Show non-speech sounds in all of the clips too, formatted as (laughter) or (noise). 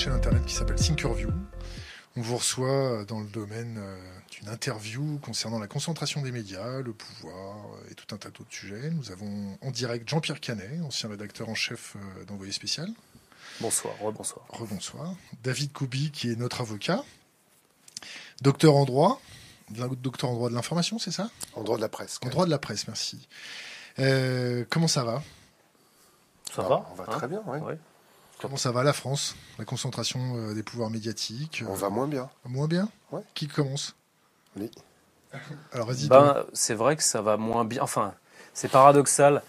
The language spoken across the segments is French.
chaîne internet qui s'appelle Thinkerview. On vous reçoit dans le domaine euh, d'une interview concernant la concentration des médias, le pouvoir euh, et tout un tas d'autres sujets. Nous avons en direct Jean-Pierre Canet, ancien rédacteur en chef euh, d'Envoyé spécial. Bonsoir, rebonsoir. Rebonsoir. David Koubi, qui est notre avocat. Docteur en droit. Docteur en droit de l'information, c'est ça? En droit de la presse. En droit de la presse, merci. comment ça va? Ça va On va très bien, oui. Ouais. Comment ça va la France? La concentration euh, des pouvoirs médiatiques On va moins bien. Moins bien? Ouais. Qui commence? Oui. Alors vas-y. Ben, c'est vrai que ça va moins bien. Enfin, c'est paradoxal.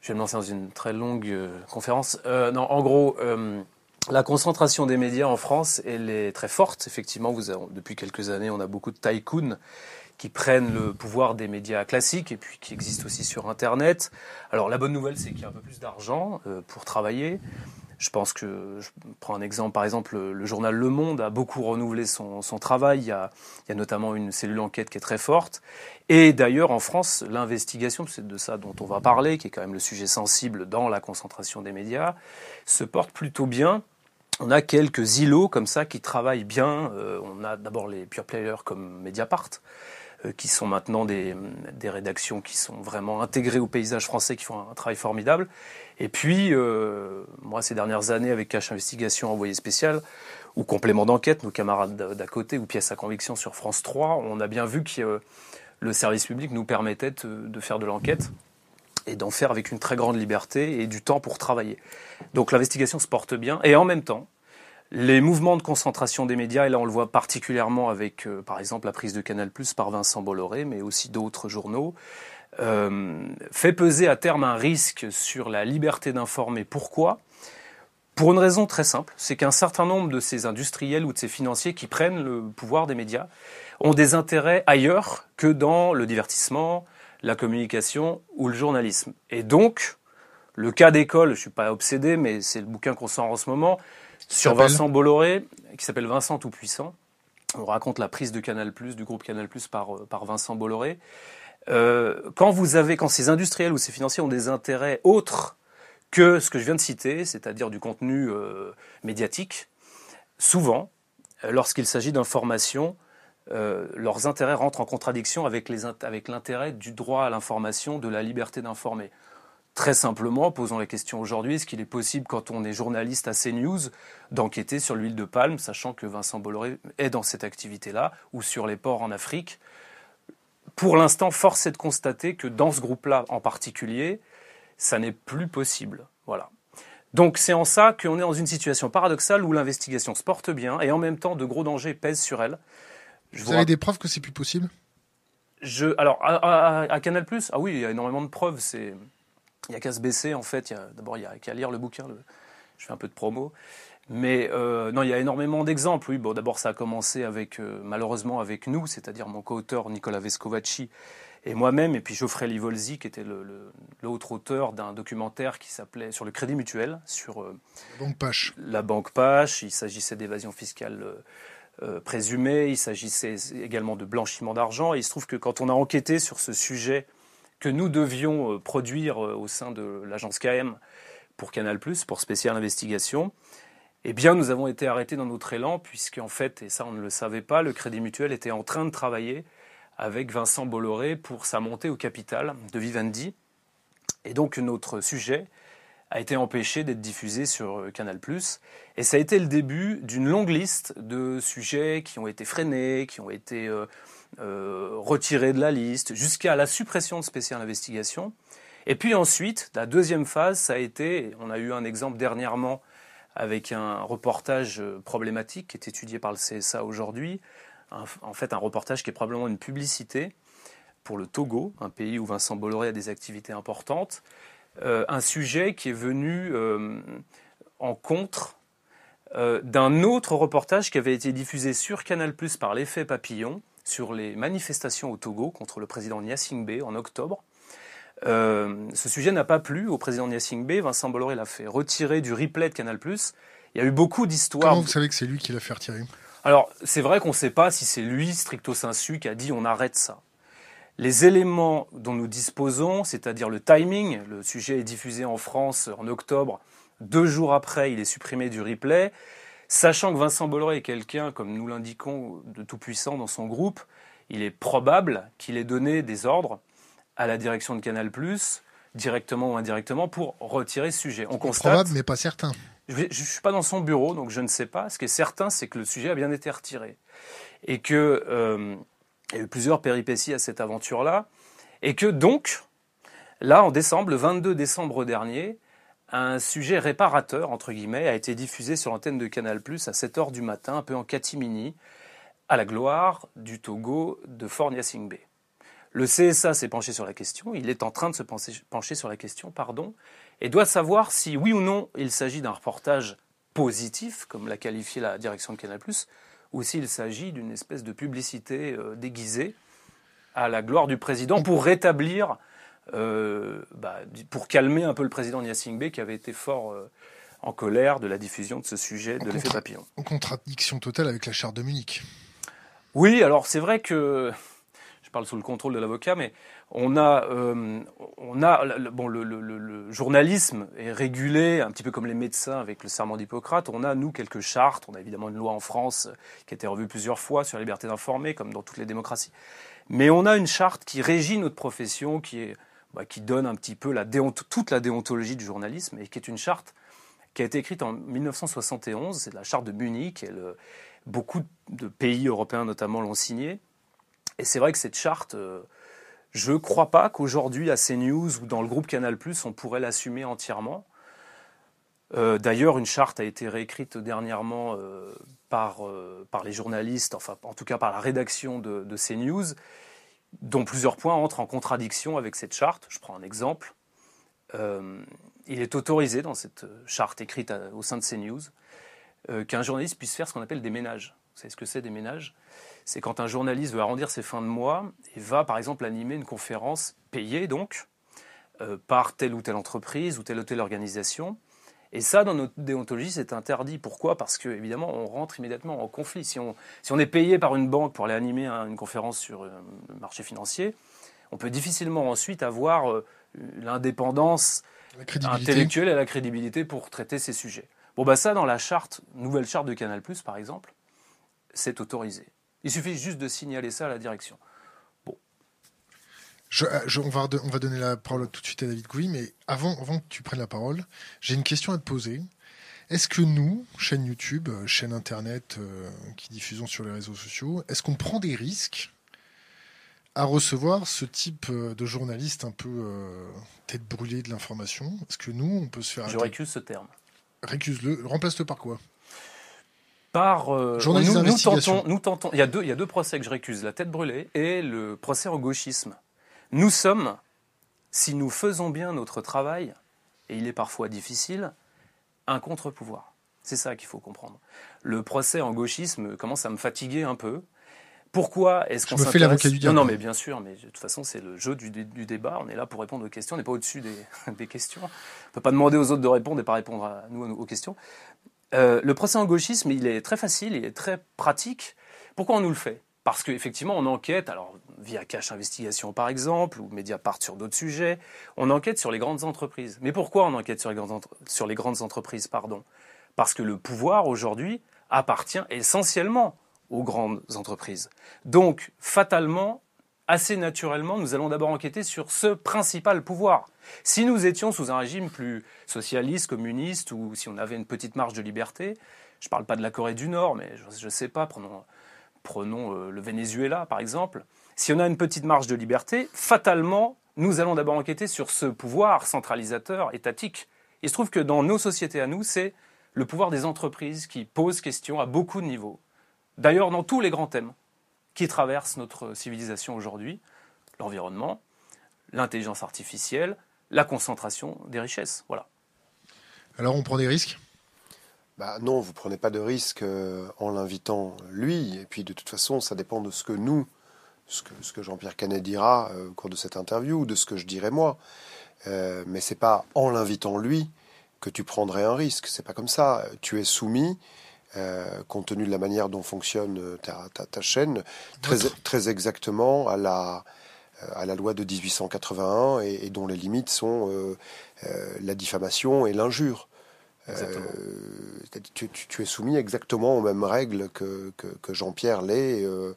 Je vais me lancer dans une très longue euh, conférence. Euh, non, en gros, la concentration des médias en France, elle est très forte. Effectivement, vous avez, depuis quelques années, on a beaucoup de tycoons qui prennent le pouvoir des médias classiques et puis qui existent aussi sur Internet. Alors la bonne nouvelle, c'est qu'il y a un peu plus d'argent euh, pour travailler. Je pense que, je prends un exemple, par exemple, le, journal Le Monde a beaucoup renouvelé son, travail. Il y, a, notamment une cellule enquête qui est très forte. Et d'ailleurs, en France, l'investigation, c'est de ça dont on va parler, qui est quand même le sujet sensible dans la concentration des médias, se porte plutôt bien. On a quelques îlots comme ça qui travaillent bien. Euh, on a d'abord les pure players comme Mediapart, qui sont maintenant des, des, rédactions qui sont vraiment intégrées au paysage français, qui font un, travail formidable. Et puis, euh, moi, ces dernières années, avec Cache Investigation envoyé spécial, ou Complément d'enquête, nos camarades d'à côté, ou Pièce à conviction sur France 3, on a bien vu que euh, le service public nous permettait de faire de l'enquête et d'en faire avec une très grande liberté et du temps pour travailler. Donc l'investigation se porte bien, et en même temps, les mouvements de concentration des médias, et là on le voit particulièrement avec, euh, par exemple, la prise de Canal Plus par Vincent Bolloré, mais aussi d'autres journaux, euh, fait peser à terme un risque sur la liberté d'informer. Pourquoi? Pour une raison très simple, c'est qu'un certain nombre de ces industriels ou de ces financiers qui prennent le pouvoir des médias ont des intérêts ailleurs que dans le divertissement, la communication ou le journalisme. Et donc, le cas d'école, je ne suis pas obsédé, mais c'est le bouquin qu'on sort en ce moment, sur Vincent Bolloré, qui s'appelle Vincent Tout-Puissant. On raconte la prise de Canal+, du groupe Canal+, par, euh, par Vincent Bolloré. Euh, quand vous avez, quand ces industriels ou ces financiers ont des intérêts autres que ce que je viens de citer, c'est-à-dire du contenu euh, médiatique, souvent, lorsqu'il s'agit d'informations, leurs intérêts rentrent en contradiction avec l'intérêt du droit à l'information, de la liberté d'informer. Très simplement, posons la question aujourd'hui, est-ce qu'il est possible, quand on est journaliste à CNews, d'enquêter sur l'huile de palme, sachant que Vincent Bolloré est dans cette activité-là, ou sur les ports en Afrique? Pour l'instant, force est de constater que dans ce groupe-là en particulier, ça n'est plus possible. Voilà. Donc c'est en ça qu'on est dans une situation paradoxale où l'investigation se porte bien et en même temps de gros dangers pèsent sur elle. vous, avez des preuves que c'est plus possible? Je, alors, à, à Canal+, ah oui, il y a énormément de preuves. C'est, il n'y a qu'à se baisser, en fait. D'abord, il n'y a qu'à lire le bouquin. je fais un peu de promo. Mais euh, non, il y a énormément d'exemples. Oui, bon, d'abord, ça a commencé avec, euh, malheureusement, avec nous, c'est-à-dire mon co-auteur Nicolas Vescovacci et moi-même, et puis Geoffrey Livolzi, qui était l'autre auteur d'un documentaire qui s'appelait sur le Crédit Mutuel, sur euh, la banque Pache. La banque Pache. Il s'agissait d'évasion fiscale présumée. Il s'agissait également de blanchiment d'argent. Et il se trouve que quand on a enquêté sur ce sujet que nous devions euh, produire euh, au sein de l'agence KM pour Canal+, pour spécial investigation, eh bien, nous avons été arrêtés dans notre élan, puisqu'en fait, et ça on ne le savait pas, le Crédit Mutuel était en train de travailler avec Vincent Bolloré pour sa montée au capital de Vivendi. Et donc, notre sujet a été empêché d'être diffusé sur euh, Canal+. Et ça a été le début d'une longue liste de sujets qui ont été freinés, qui ont été retiré de la liste, jusqu'à la suppression de spécial investigation. Et puis ensuite, la deuxième phase, ça a été, on a eu un exemple dernièrement avec un reportage problématique qui est étudié par le CSA aujourd'hui, en fait un reportage qui est probablement une publicité pour le Togo, un pays où Vincent Bolloré a des activités importantes, euh, un sujet qui est venu euh, en contre d'un autre reportage qui avait été diffusé sur Canal ⁇ par l'effet papillon, sur les manifestations au Togo contre le président Gnassingbé en octobre. Euh, ce sujet n'a pas plu au président Gnassingbé. Vincent Bolloré l'a fait retirer du replay de Canal+. Il y a eu beaucoup d'histoires. Comment vous savez que c'est lui qui l'a fait retirer? Alors, c'est vrai qu'on ne sait pas si c'est lui, stricto sensu, qui a dit on arrête ça. Les éléments dont nous disposons, c'est-à-dire le timing, le sujet est diffusé en France en octobre, Deux jours après, il est supprimé du replay. Sachant que Vincent Bolloré est quelqu'un, comme nous l'indiquons, de tout puissant dans son groupe, il est probable qu'il ait donné des ordres à la direction de Canal+, directement ou indirectement, pour retirer ce sujet. On constate. Probable, mais pas certain. Je ne suis pas dans son bureau, donc je ne sais pas. Ce qui est certain, c'est que le sujet a bien été retiré. Et que euh, il y a eu plusieurs péripéties à cette aventure-là. Et que donc, là, en décembre, le 22 décembre dernier, un sujet réparateur, entre guillemets, a été diffusé sur l'antenne de Canal+, à 7h du matin, un peu en catimini, à la gloire du Togo de Fort Nyasingbe. Le CSA s'est penché sur la question, il est en train de se pencher sur la question, pardon, et doit savoir si oui ou non il s'agit d'un reportage positif, comme l'a qualifié la direction de Canal+, ou s'il s'agit d'une espèce de publicité euh, déguisée à la gloire du président pour rétablir, euh, bah, pour calmer un peu le président Nyasingbe qui avait été fort euh, en colère de la diffusion de ce sujet de l'effet papillon. En contradiction totale avec la charte de Munich. Oui, alors c'est vrai que je parle sous le contrôle de l'avocat, mais on a, euh, on a bon, le, journalisme est régulé un petit peu comme les médecins avec le serment d'Hippocrate. On a, nous, quelques chartes. On a évidemment une loi en France qui a été revue plusieurs fois sur la liberté d'informer, comme dans toutes les démocraties. Mais on a une charte qui régit notre profession, qui, est, bah, qui donne un petit peu toute la déontologie du journalisme, et qui est une charte qui a été écrite en 1971. C'est la charte de Munich. Beaucoup de pays européens notamment l'ont signée. Et c'est vrai que cette charte, euh, je ne crois pas qu'aujourd'hui, à CNews ou dans le groupe Canal, on pourrait l'assumer entièrement. Euh, d'ailleurs, une charte a été réécrite dernièrement euh, par, par les journalistes, enfin en tout cas par la rédaction de, de, CNews, dont plusieurs points entrent en contradiction avec cette charte. Je prends un exemple. il est autorisé dans cette charte écrite au sein de CNews qu'un journaliste puisse faire ce qu'on appelle des ménages. Vous savez ce que c'est des ménages? C'est quand un journaliste veut arrondir ses fins de mois et va par exemple animer une conférence payée donc euh, par telle ou telle entreprise ou telle ou telle organisation. Et ça, dans notre déontologie, c'est interdit. Pourquoi? Parce que évidemment, on rentre immédiatement en conflit. Si on, si on est payé par une banque pour aller animer une conférence sur euh, le marché financier, on peut difficilement ensuite avoir euh, l'indépendance intellectuelle et la crédibilité pour traiter ces sujets. Bon, bah ça, dans la charte, nouvelle charte de Canal+, par exemple, c'est autorisé. Il suffit juste de signaler ça à la direction. Euh, on, va, on, va, donner la parole tout de suite à David Gouy, mais avant, avant que tu prennes la parole, j'ai une question à te poser. Est-ce que nous, chaîne YouTube, euh, chaîne Internet euh, qui diffusons sur les réseaux sociaux, est-ce qu'on prend des risques à recevoir ce type de journaliste un peu tête brûlée de l'information? Est-ce que nous, on peut se faire... Je récuse ce terme. Récuse-le. Remplace-le par quoi? Par euh, nous, nous, tentons, nous tentons. Il y a deux, il y a deux procès que je récuse la tête brûlée et le procès au gauchisme. Nous sommes, si nous faisons bien notre travail, et il est parfois difficile, un contre-pouvoir. C'est ça qu'il faut comprendre. Le procès en gauchisme commence à me fatiguer un peu. Pourquoi est-ce qu'on s'intéresse l'avocat du Non, non, mais bien sûr, mais de toute façon, c'est le jeu du, débat. On est là pour répondre aux questions, on n'est pas au-dessus des, (laughs) des, questions. On ne peut pas demander aux autres de répondre et pas répondre à nous aux questions. Euh, le procès en gauchisme, il est très facile, il est très pratique. Pourquoi on nous le fait? Parce qu'effectivement, on enquête, alors via Cache Investigation par exemple, ou Mediapart sur d'autres sujets, on enquête sur les grandes entreprises. Mais pourquoi on enquête sur les grandes, sur les grandes entreprises pardon? Parce que le pouvoir aujourd'hui appartient essentiellement aux grandes entreprises. Donc, fatalement, assez naturellement, nous allons d'abord enquêter sur ce principal pouvoir. Si nous étions sous un régime plus socialiste, communiste, ou si on avait une petite marge de liberté, je ne parle pas de la Corée du Nord, mais je ne sais pas, prenons, prenons euh, le Venezuela par exemple, si on a une petite marge de liberté, fatalement, nous allons d'abord enquêter sur ce pouvoir centralisateur, étatique. Il se trouve que dans nos sociétés à nous, c'est le pouvoir des entreprises qui pose question à beaucoup de niveaux. D'ailleurs, dans tous les grands thèmes qui traversent notre civilisation aujourd'hui, l'environnement, l'intelligence artificielle, la concentration des richesses. Voilà. Alors on prend des risques? Bah non, vous prenez pas de risques euh, en l'invitant lui. Et puis de toute façon, ça dépend de ce que nous, ce que, ce que Jean-Pierre Canet dira euh, au cours de cette interview, ou de ce que je dirai moi. Euh, mais c'est pas en l'invitant lui que tu prendrais un risque. C'est pas comme ça. Tu es soumis, euh, compte tenu de la manière dont fonctionne ta, ta, ta chaîne, très, très exactement à la euh, à la loi de 1881 et, dont les limites sont euh, euh, la diffamation et l'injure. Exactement. Euh, tu, tu- tu es soumis exactement aux mêmes règles que, que, que Jean-Pierre l'est. euh,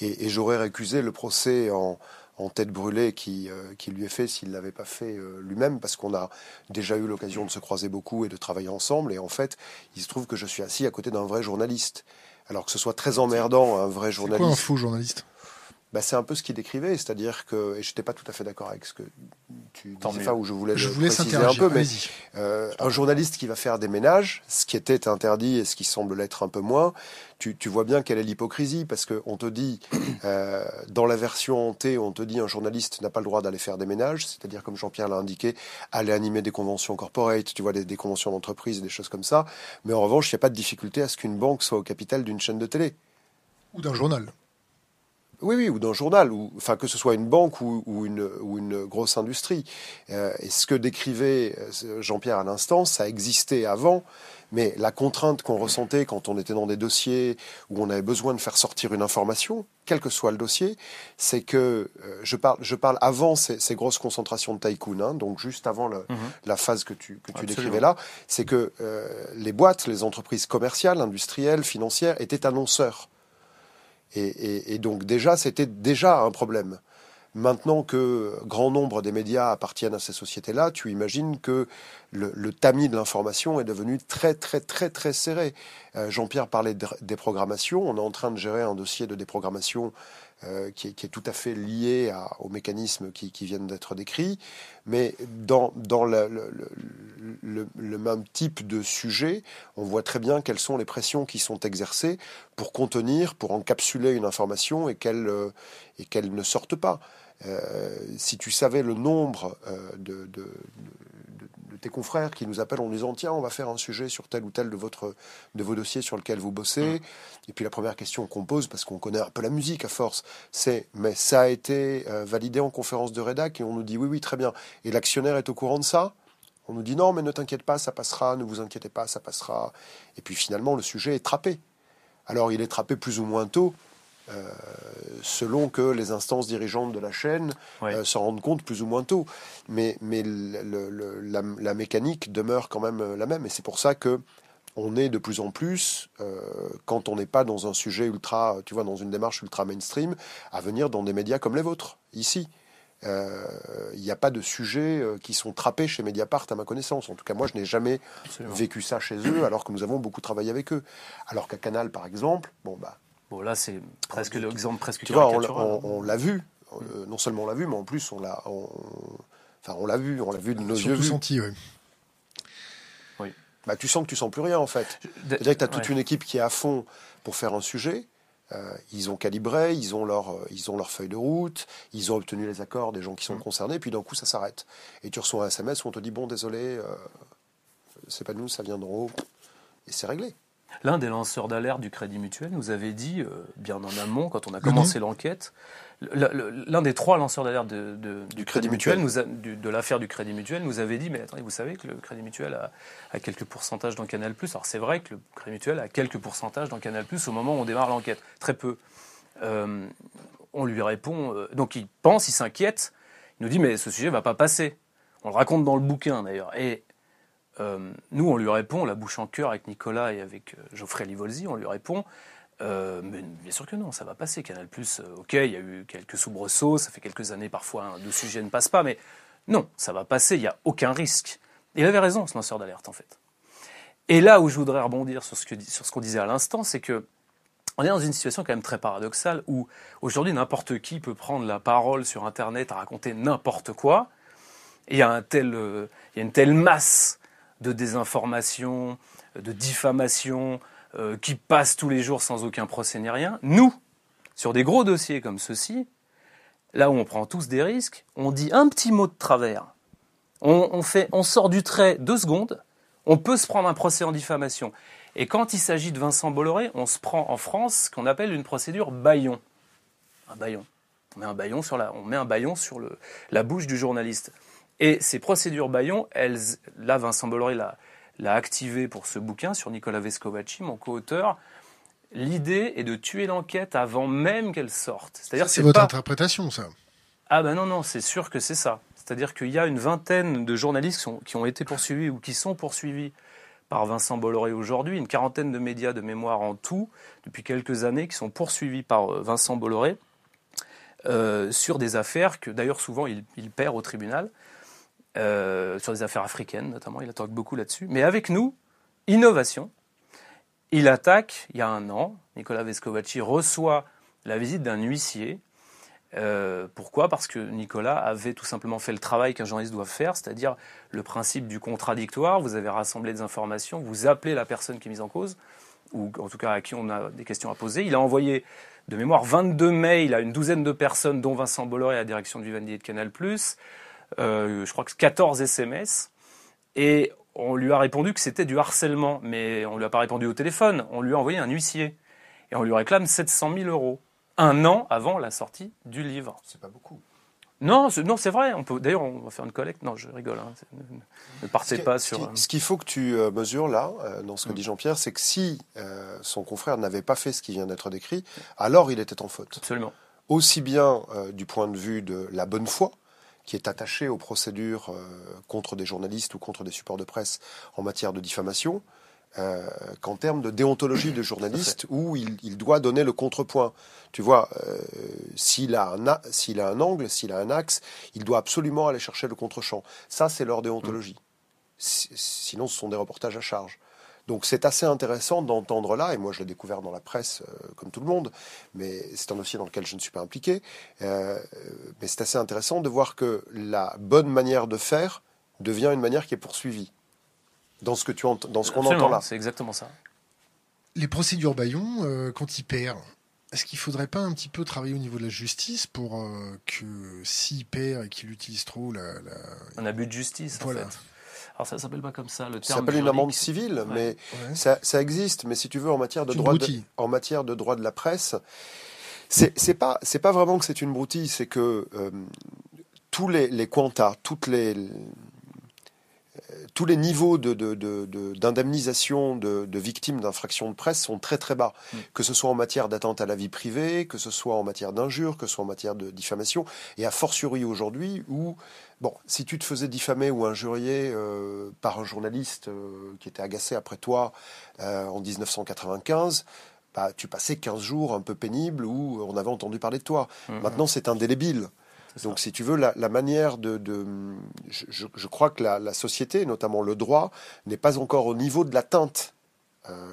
et et j'aurais récusé le procès en, en tête brûlée qui, euh, qui lui est fait s'il ne l'avait pas fait euh, lui-même, parce qu'on a déjà eu l'occasion de se croiser beaucoup et de travailler ensemble. Et en fait, il se trouve que je suis assis à côté d'un vrai journaliste. Alors que ce soit très emmerdant, un vrai C'est quoi un journaliste. faux journaliste? Bah, c'est un peu ce qu'il décrivait, c'est-à-dire que, et je n'étais pas tout à fait d'accord avec ce que tu Tant disais, enfin, où je voulais Je préciser un peu, mais euh, un journaliste qui va faire des ménages, ce qui était interdit et ce qui semble l'être un peu moins, tu, tu vois bien quelle est l'hypocrisie, parce qu'on te dit, euh, dans la version T, on te dit un journaliste n'a pas le droit d'aller faire des ménages, c'est-à-dire, comme Jean-Pierre l'a indiqué, aller animer des conventions corporate, tu vois, des, des conventions d'entreprise, des choses comme ça, mais en revanche, il n'y a pas de difficulté à ce qu'une banque soit au capital d'une chaîne de télé. Ou d'un journal. Oui, oui, ou d'un journal, ou enfin que ce soit une banque ou, ou une, ou une grosse industrie. Euh, et ce que décrivait euh, Jean-Pierre à l'instant, ça existait avant, mais la contrainte qu'on ressentait quand on était dans des dossiers où on avait besoin de faire sortir une information, quel que soit le dossier, c'est que euh, je parle, je parle avant ces, ces grosses concentrations de tycoon, hein, donc juste avant le- Mhm. la phase que tu, que tu Absolument. décrivais là, c'est que euh, les boîtes, les entreprises commerciales, industrielles, financières étaient annonceurs. Et, donc déjà, c'était déjà un problème. Maintenant que grand nombre des médias appartiennent à ces sociétés-là, tu imagines que le, tamis de l'information est devenu très très très très serré. Euh, Jean-Pierre parlait de déprogrammation. On est en train de gérer un dossier de déprogrammation qui, est, qui est tout à fait lié aux mécanismes qui, viennent d'être décrits. Mais dans, le, même type de sujet, on voit très bien quelles sont les pressions qui sont exercées pour contenir, pour encapsuler une information et qu'elle euh, ne sorte pas. Euh, si tu savais le nombre euh, de tes confrères qui nous appellent en nous disant tiens on va faire un sujet sur tel ou tel de votre de vos dossiers sur lequel vous bossez. Et puis la première question qu'on pose parce qu'on connaît un peu la musique à force c'est mais ça a été euh, validé en conférence de rédac et on nous dit oui oui très bien. Et l'actionnaire est au courant de ça? On nous dit non mais ne t'inquiète pas ça passera ne vous inquiétez pas ça passera. Et puis finalement le sujet est trappé. Alors il est trappé plus ou moins tôt euh, selon que les instances dirigeantes de la chaîne Ouais. euh, s'en rendent compte plus ou moins tôt. Mais, mais le- le- le- la, la mécanique demeure quand même euh, la même. Et c'est pour ça que on est de plus en plus, euh, quand on n'est pas dans un sujet ultra, tu vois, dans une démarche ultra mainstream, à venir dans des médias comme les vôtres, ici. Il n'y a pas de sujets qui sont trappés chez Mediapart, à ma connaissance. En tout cas, moi, je n'ai jamais Absolument. vécu ça chez eux, alors que nous avons beaucoup travaillé avec eux. Alors qu'à Canal, par exemple, bon, bah, Bon, là, c'est presque l'exemple presque tu vois, on, l'a- caricatural. on- on l'a vu. Euh, non seulement on l'a vu, mais en plus on l'a, on- enfin on l'a vu, on l'a vu de nos yeux. Senti, oui. Bah, tu sens que tu sens plus rien en fait. C'est-à-dire que tu as toute une équipe qui est à fond pour faire un sujet. Euh, ils ont calibré, ils ont leur, euh, ils ont leur feuille de route, ils ont obtenu les accords des gens qui sont concernés, puis d'un coup ça s'arrête. Et tu reçois un SMS où on te dit bon désolé, euh, c'est pas nous, ça vient d'en haut, et c'est réglé. L'un des lanceurs d'alerte du Crédit Mutuel nous avait dit, euh, bien en amont, quand on a commencé l'enquête, le- le- l'un des trois lanceurs d'alerte de- de- du, Crédit Mutuel, nous a- du- de l'affaire du Crédit Mutuel, nous avait dit, mais attendez, vous savez que le Crédit Mutuel a, a quelques pourcentages dans Canal+. Alors c'est vrai que le Crédit Mutuel a quelques pourcentages dans Canal+, au moment où on démarre l'enquête. Très peu. Euh, on lui répond, euh, donc il pense, il s'inquiète, il nous dit, mais ce sujet va pas passer. On le raconte dans le bouquin d'ailleurs. Et euh, nous, on lui répond, la bouche en cœur avec Nicolas et avec euh, Geoffrey Livolzi, on lui répond, euh, mais bien sûr que non, ça va passer. Canal Plus, ok, il y a eu quelques soubresauts, ça fait quelques années parfois, un, deux sujets ne passent pas, mais non, ça va passer, il n'y a aucun risque. Il avait raison, ce lanceur d'alerte, en fait. Et là où je voudrais rebondir sur ce qu'on disait à l'instant, c'est que on est dans une situation quand même très paradoxale où aujourd'hui n'importe qui peut prendre la parole sur Internet à raconter n'importe quoi. Et un tel, il y a une telle masse de désinformation, de diffamation euh, qui passe tous les jours sans aucun procès ni rien. Nous, sur des gros dossiers comme ceux-ci, là où on prend tous des risques, on dit un petit mot de travers. On, on fait, on sort du trait deux secondes. On peut se prendre un procès en diffamation. Et quand il s'agit de Vincent Bolloré, on se prend en France ce qu'on appelle une procédure baillon. Un baillon. On met un baillon sur la, on met un baillon sur le, la bouche du journaliste. Et ces procédures baillon, elles, là, Vincent Bolloré l'a, activé pour ce bouquin sur Nicolas Vescovaci, mon co-auteur. L'idée est de tuer l'enquête avant même qu'elle sorte. C'est-à-dire, C'est votre pas, interprétation, ça. ah ben non, non, c'est sûr que c'est ça. C'est-à-dire qu'il y a une vingtaine de journalistes qui ont été poursuivis ou qui sont poursuivis par Vincent Bolloré aujourd'hui, une quarantaine de médias de mémoire en tout, depuis quelques années, qui sont poursuivis par euh, Vincent Bolloré euh, sur des affaires que d'ailleurs souvent il, perd au tribunal, euh, sur des affaires africaines notamment, il attaque beaucoup là-dessus. Mais avec nous, innovation. Il attaque, il y a un an, Nicolas Vescovaci reçoit la visite d'un huissier euh, pourquoi? Parce que Nicolas avait tout simplement fait le travail qu'un journaliste doit faire, c'est-à-dire le principe du contradictoire. Vous avez rassemblé des informations, vous appelez la personne qui est mise en cause, ou en tout cas à qui on a des questions à poser. Il a envoyé de mémoire 22 mails à une douzaine de personnes, dont Vincent Bolloré à la direction de Vivendi et de Canal+, je crois que 14 SMS, et on lui a répondu que c'était du harcèlement, mais on ne lui a pas répondu au téléphone, on lui a envoyé un huissier, et on lui réclame 700 000 euros un an avant la sortie du livre. C'est pas beaucoup. Non, non, c'est vrai. On peut. D'ailleurs, on va faire une collecte. Non, je rigole. Hein. Ne, partez pas sur. Ce qu'il faut que tu euh, mesures là, euh, dans ce que mm. dit Jean-Pierre, c'est que si euh, son confrère n'avait pas fait ce qui vient d'être décrit, alors il était en faute. Absolument. Aussi bien du point de vue de la bonne foi, qui est attaché aux procédures contre des journalistes ou contre des supports de presse en matière de diffamation, euh, qu'en termes de déontologie de journaliste, où il, doit donner le contrepoint. Tu vois, euh, s'il a, a un angle, s'il a un axe, il doit absolument aller chercher le contre-champ. Ça, c'est leur déontologie. Sinon, ce sont des reportages à charge. Donc c'est assez intéressant d'entendre là, et moi je l'ai découvert dans la presse euh, comme tout le monde, mais c'est un dossier dans lequel je ne suis pas impliqué, mais c'est assez intéressant de voir que la bonne manière de faire devient une manière qui est poursuivie dans ce que tu dans ce qu'on entend là. C'est exactement ça. Les procédures Bayon, euh, quand il perd, est-ce qu'il faudrait pas un petit peu travailler au niveau de la justice pour euh, que s'il perd et qu'il utilise trop la, un abus de justice en fait. Alors ça s'appelle pas comme ça le terme. Ça s'appelle une amende civile, mais Ça, ça, existe. Mais si tu veux en matière de droit de, en matière de droit de la presse, c'est pas c'est pas vraiment que c'est une broutille, c'est que euh, tous les, les quantas, toutes les tous les niveaux d'indemnisation de, de, victimes d'infractions de presse sont très très bas, mm. que ce soit en matière d'atteinte à la vie privée, que ce soit en matière d'injure, que ce soit en matière de diffamation, et a fortiori aujourd'hui où, bon, si tu te faisais diffamer ou injurier euh, par un journaliste euh, qui était agacé après toi euh, en 1995, bah, tu passais 15 jours un peu pénibles où on avait entendu parler de toi. Mm-hmm. Maintenant, c'est indélébile. Donc, si tu veux, la, manière de, je, crois que la, société, notamment le droit, n'est pas encore au niveau de l'atteinte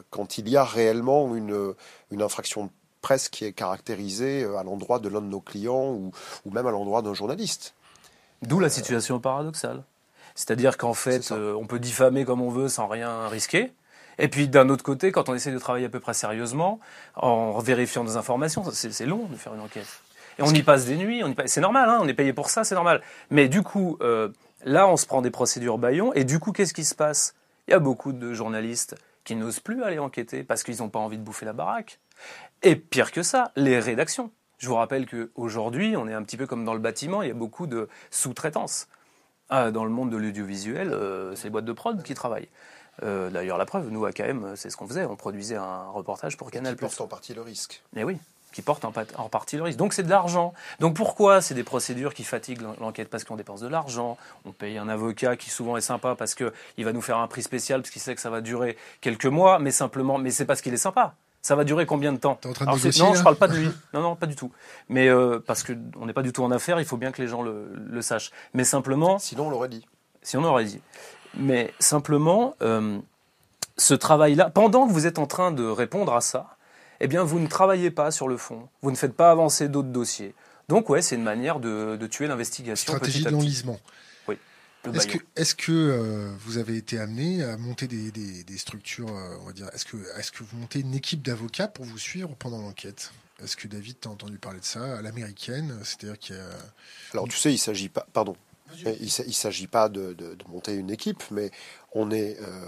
quand il y a réellement une, une infraction de presse qui est caractérisée à l'endroit de l'un de nos clients ou, ou même à l'endroit d'un journaliste. D'où la situation paradoxale. C'est-à-dire qu'en fait, euh, on peut diffamer comme on veut sans rien risquer. Et puis d'un autre côté, quand on essaie de travailler à peu près sérieusement, en vérifiant des informations, c'est long de faire une enquête. Et on y passe des nuits, on c'est normal, hein, on est payé pour ça, c'est normal. Mais du coup, euh, là, on se prend des procédures baillons, et du coup, qu'est-ce qui se passe? Il y a beaucoup de journalistes qui n'osent plus aller enquêter parce qu'ils n'ont pas envie de bouffer la baraque. Et pire que ça, les rédactions. Je vous rappelle qu'aujourd'hui, on est un petit peu comme dans le bâtiment, il y a beaucoup de sous-traitance. Ah, dans le monde de l'audiovisuel, euh, c'est les boîtes de prod qui travaillent. Euh, d'ailleurs, la preuve, nous, à KM, c'est ce qu'on faisait. On produisait un reportage pour Canal+. Qui porte en partie le risque. Mais oui qui portent en, partie le risque. Donc c'est de l'argent. Donc pourquoi c'est des procédures qui fatiguent l'enquête? Parce qu'on dépense de l'argent, on paye un avocat qui souvent est sympa parce qu'il va nous faire un prix spécial parce qu'il sait que ça va durer quelques mois, mais simplement, mais c'est parce qu'il est sympa. Ça va durer combien de temps en train de Non, je parle pas de lui. Non, non, pas du tout. Mais euh, parce qu'on n'est pas du tout en affaires, il faut bien que les gens le, sachent. Mais simplement. Sinon, on l'aurait dit. Si on aurait dit. Mais simplement, euh, ce travail-là, pendant que vous êtes en train de répondre à ça, eh bien, vous ne travaillez pas sur le fond, vous ne faites pas avancer d'autres dossiers. Donc, ouais, c'est une manière de, tuer l'investigation. Stratégie de l'enlisement. Oui. Est-ce que, est que euh, vous avez été amené à monter des, structures, euh, on va dire, est-ce que, est que vous montez une équipe d'avocats pour vous suivre pendant l'enquête? Est-ce que David, t'as entendu parler de ça à l'américaine C'est-à-dire qu'il Alors, tu sais, il s'agit pas, pardon, il ne s'agit pas de, monter une équipe, mais on est, euh,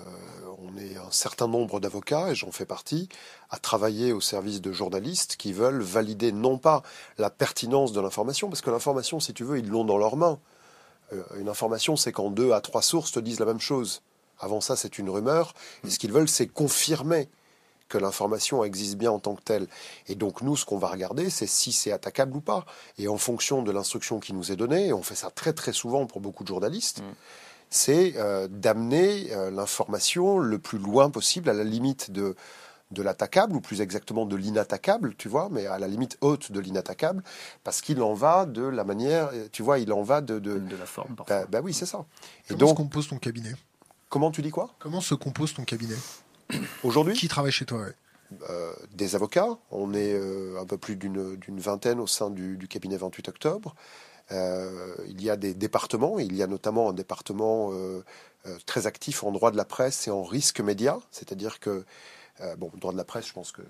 on est un certain nombre d'avocats, et j'en fais partie, à travailler au service de journalistes qui veulent valider non pas la pertinence de l'information, parce que l'information, si tu veux, ils l'ont dans leurs mains. Euh, une information, c'est quand deux à trois sources te disent la même chose. Avant ça, c'est une rumeur, et ce qu'ils veulent, c'est confirmer que l'information existe bien en tant que telle. Et donc nous, ce qu'on va regarder, c'est si c'est attaquable ou pas. Et en fonction de l'instruction qui nous est donnée, et on fait ça très très souvent pour beaucoup de journalistes, mm. c'est d'amener l'information le plus loin possible, à la limite de de l'attaquable, ou plus exactement de l'inattaquable, tu vois, mais à la limite haute de l'inattaquable, parce qu'il en va de la manière, tu vois, il en va de... De, de la forme, bah, bah, oui, c'est ça. Et Comment donc, se compose ton cabinet Comment tu dis quoi Comment se compose ton cabinet (coughs) Aujourd'hui Qui travaille chez toi euh, Des avocats. On est euh, un peu plus d'une vingtaine au sein du, cabinet 28 octobre. Euh, il y a des départements, il y a notamment un département très actif en droit de la presse et en risque média, c'est-à-dire que euh, bon, droit de la presse, je pense que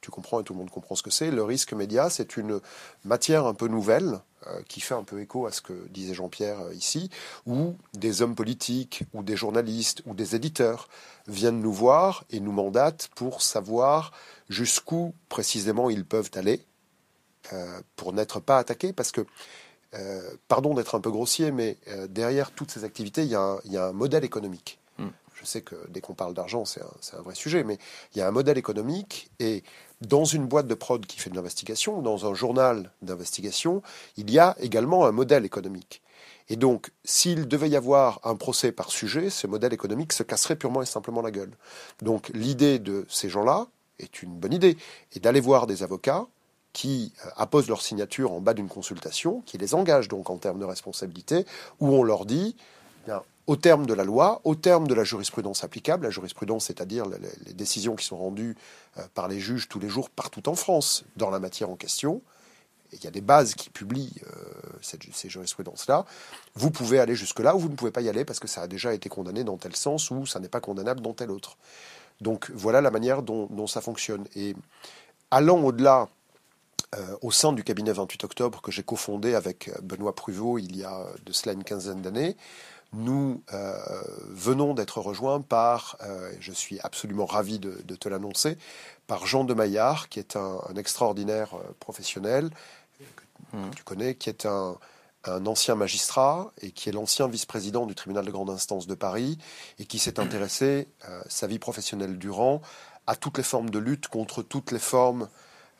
tu comprends et tout le monde comprend ce que c'est. Le risque média, c'est une matière un peu nouvelle euh, qui fait un peu écho à ce que disait Jean-Pierre euh, ici, où des hommes politiques ou des journalistes ou des éditeurs viennent nous voir et nous mandatent pour savoir jusqu'où précisément ils peuvent aller pour n'être pas attaqués, parce que pardon d'être un peu grossier, mais derrière toutes ces activités, il y, a un modèle économique. Je sais que dès qu'on parle d'argent, c'est un, vrai sujet, mais il y a un modèle économique et dans une boîte de prod qui fait de l'investigation, dans un journal d'investigation, il y a également un modèle économique. Et donc, s'il devait y avoir un procès par sujet, ce modèle économique se casserait purement et simplement la gueule. Donc, l'idée de ces gens-là est une bonne idée, et d'aller voir des avocats qui euh, apposent leur signature en bas d'une consultation, qui les engagent donc en termes de responsabilité, où on leur dit, au terme de la loi, au terme de la jurisprudence applicable, la jurisprudence, c'est-à-dire les, décisions qui sont rendues euh, par les juges tous les jours partout en France dans la matière en question, il y a des bases qui publient euh, ces jurisprudences-là, vous pouvez aller jusque-là ou vous ne pouvez pas y aller parce que ça a déjà été condamné dans tel sens ou ça n'est pas condamnable dans tel autre. Donc voilà la manière dont, ça fonctionne. Et allant au-delà, euh, au sein du cabinet 28 octobre que j'ai cofondé avec Benoît Pruvot il y a de cela une quinzaine d'années, nous euh, venons d'être rejoints par, euh, je suis absolument ravi de, te l'annoncer, par Jean de Maillard, qui est un, extraordinaire euh, professionnel que, mmh. tu connais, qui est un, ancien magistrat et qui est l'ancien vice-président du tribunal de grande instance de Paris et qui s'est intéressé, sa vie professionnelle durant, à toutes les formes de lutte contre toutes les formes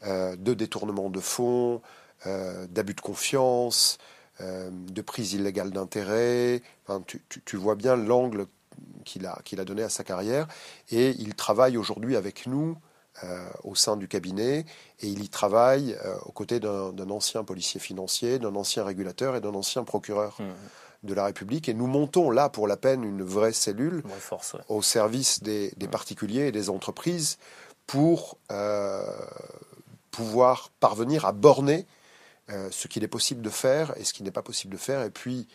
de détournement de fonds, d'abus de confiance, euh, de prise illégale d'intérêt. tu, vois bien l'angle qu'il a, qu'il a donné à sa carrière. Et il travaille aujourd'hui avec nous euh, au sein du cabinet et il y travaille euh, aux côtés d'un ancien policier financier, d'un ancien régulateur et d'un ancien procureur. Mmh. de la République et nous montons là pour la peine une vraie cellule au service des, des, mmh. particuliers et des entreprises pour pouvoir parvenir à borner euh, ce qu'il est possible de faire et ce qui n'est pas possible de faire, et puis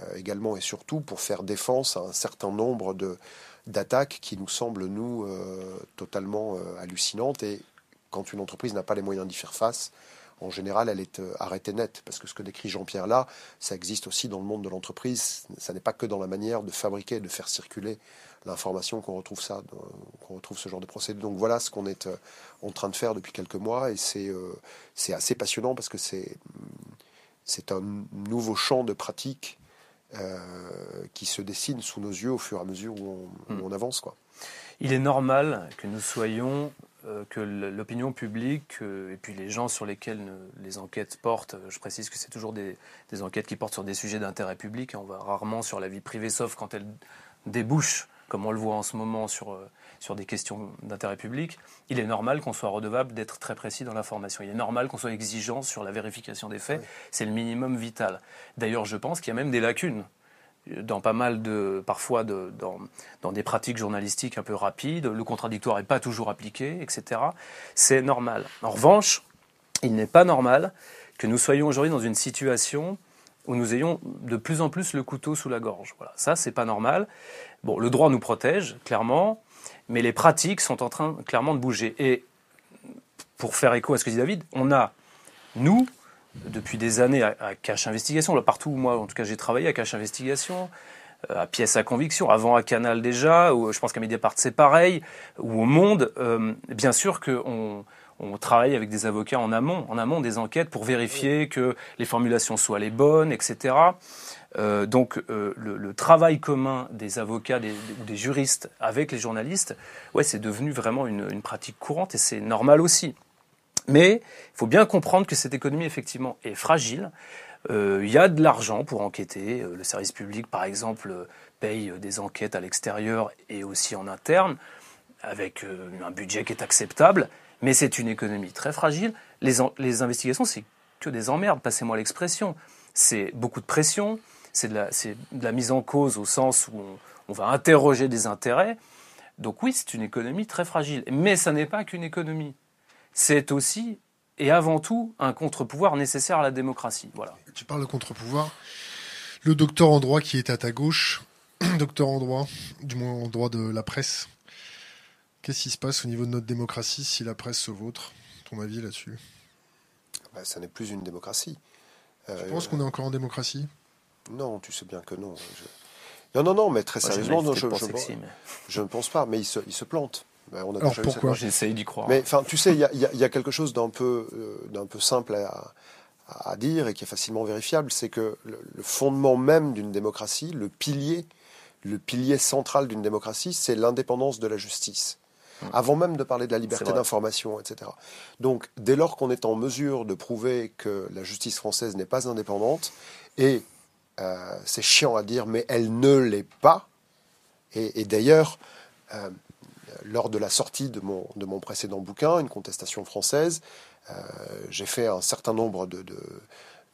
euh, également et surtout pour faire défense à un certain nombre de d'attaques qui nous semblent nous euh, totalement hallucinantes. Et quand une entreprise n'a pas les moyens d'y faire face, en général, elle est arrêtée nette. Parce que ce que décrit Jean-Pierre là, ça existe aussi dans le monde de l'entreprise. Ça n'est pas que dans la manière de fabriquer, de faire circuler l'information qu'on retrouve ça, qu'on retrouve ce genre de procédé. Donc voilà ce qu'on est en train de faire depuis quelques mois et c'est c'est assez passionnant parce que c'est c'est un nouveau champ de pratique qui se dessine sous nos yeux au fur et à mesure où on, où on avance quoi. Il est normal que nous soyons euh, que l'opinion publique euh, et puis les gens sur lesquels les enquêtes portent, euh, je précise que c'est toujours des, enquêtes qui portent sur des sujets d'intérêt public, on va rarement sur la vie privée, sauf quand elles débouchent, comme on le voit en ce moment, sur, sur des questions d'intérêt public, il est normal qu'on soit redevable d'être très précis dans l'information. Il est normal qu'on soit exigeant sur la vérification des faits. C'est le minimum vital. D'ailleurs, je pense qu'il y a même des lacunes dans pas mal de, parfois de, dans, dans, des pratiques journalistiques un peu rapides, le contradictoire n'est pas toujours appliqué, etc. C'est normal. En revanche, il n'est pas normal que nous soyons aujourd'hui dans une situation où nous ayons de plus en plus le couteau sous la gorge. Voilà, ça c'est pas normal. Bon, le droit nous protège clairement, mais les pratiques sont en train clairement de bouger. Et pour faire écho à ce que dit David, on a nous depuis des années à, Cache Investigation, là, partout où moi, en tout cas, j'ai travaillé à Cache Investigation, euh, à Pièce à Conviction, avant à Canal déjà, ou je pense qu'à Mediapart c'est pareil, ou au Monde, euh, bien sûr qu'on on travaille avec des avocats en amont, en amont des enquêtes pour vérifier que les formulations soient les bonnes, etc. Euh, donc le, travail commun des avocats ou des juristes avec les journalistes, ouais, c'est devenu vraiment une pratique courante et c'est normal aussi. Mais il faut bien comprendre que cette économie, effectivement, est fragile. Euh, Il y a de l'argent pour enquêter. Euh, Le service public, par exemple, euh, paye euh, des enquêtes à l'extérieur et aussi en interne, avec euh, un budget qui est acceptable. Mais c'est une économie très fragile. Les investigations, c'est que des emmerdes, passez-moi l'expression. C'est beaucoup de pression, c'est de, la- c'est de la mise en cause au sens où on, on va interroger des intérêts. Donc oui, c'est une économie très fragile. Mais ça n'est pas qu'une économie. C'est aussi et avant tout un contre-pouvoir nécessaire à la démocratie. Voilà. Tu parles de contre-pouvoir. Le docteur en droit qui est à ta gauche, (clears throat) docteur en droit, du moins en droit de la presse. Qu'est-ce qui se passe au niveau de notre démocratie si la presse se vautre Ton avis là-dessus? Bah, ça n'est plus une démocratie. Tu Euh, penses qu'on est encore en démocratie? Non, tu sais bien que non. Je- Non, non, non, mais très Moi, sérieusement, non, je, je, sexy, mais- je ne pense pas, mais il se, il se plante. Ben, on a Alors, déjà pourquoi? j'essaye d'y croire. Mais enfin, tu sais, il y a, il y a- il y a quelque chose d'un peu, euh, d'un peu simple à, à dire et qui est facilement vérifiable, c'est que le, le fondement même d'une démocratie, le pilier, le pilier central d'une démocratie, c'est l'indépendance de la justice. Avant même de parler de la liberté d'information, etc. Donc, dès lors qu'on est en mesure de prouver que la justice française n'est pas indépendante, et euh, c'est chiant à dire, mais elle ne l'est pas, et, et d'ailleurs, euh, lors de la sortie de mon, de mon précédent bouquin, Une contestation française, euh, j'ai fait un certain nombre de, de,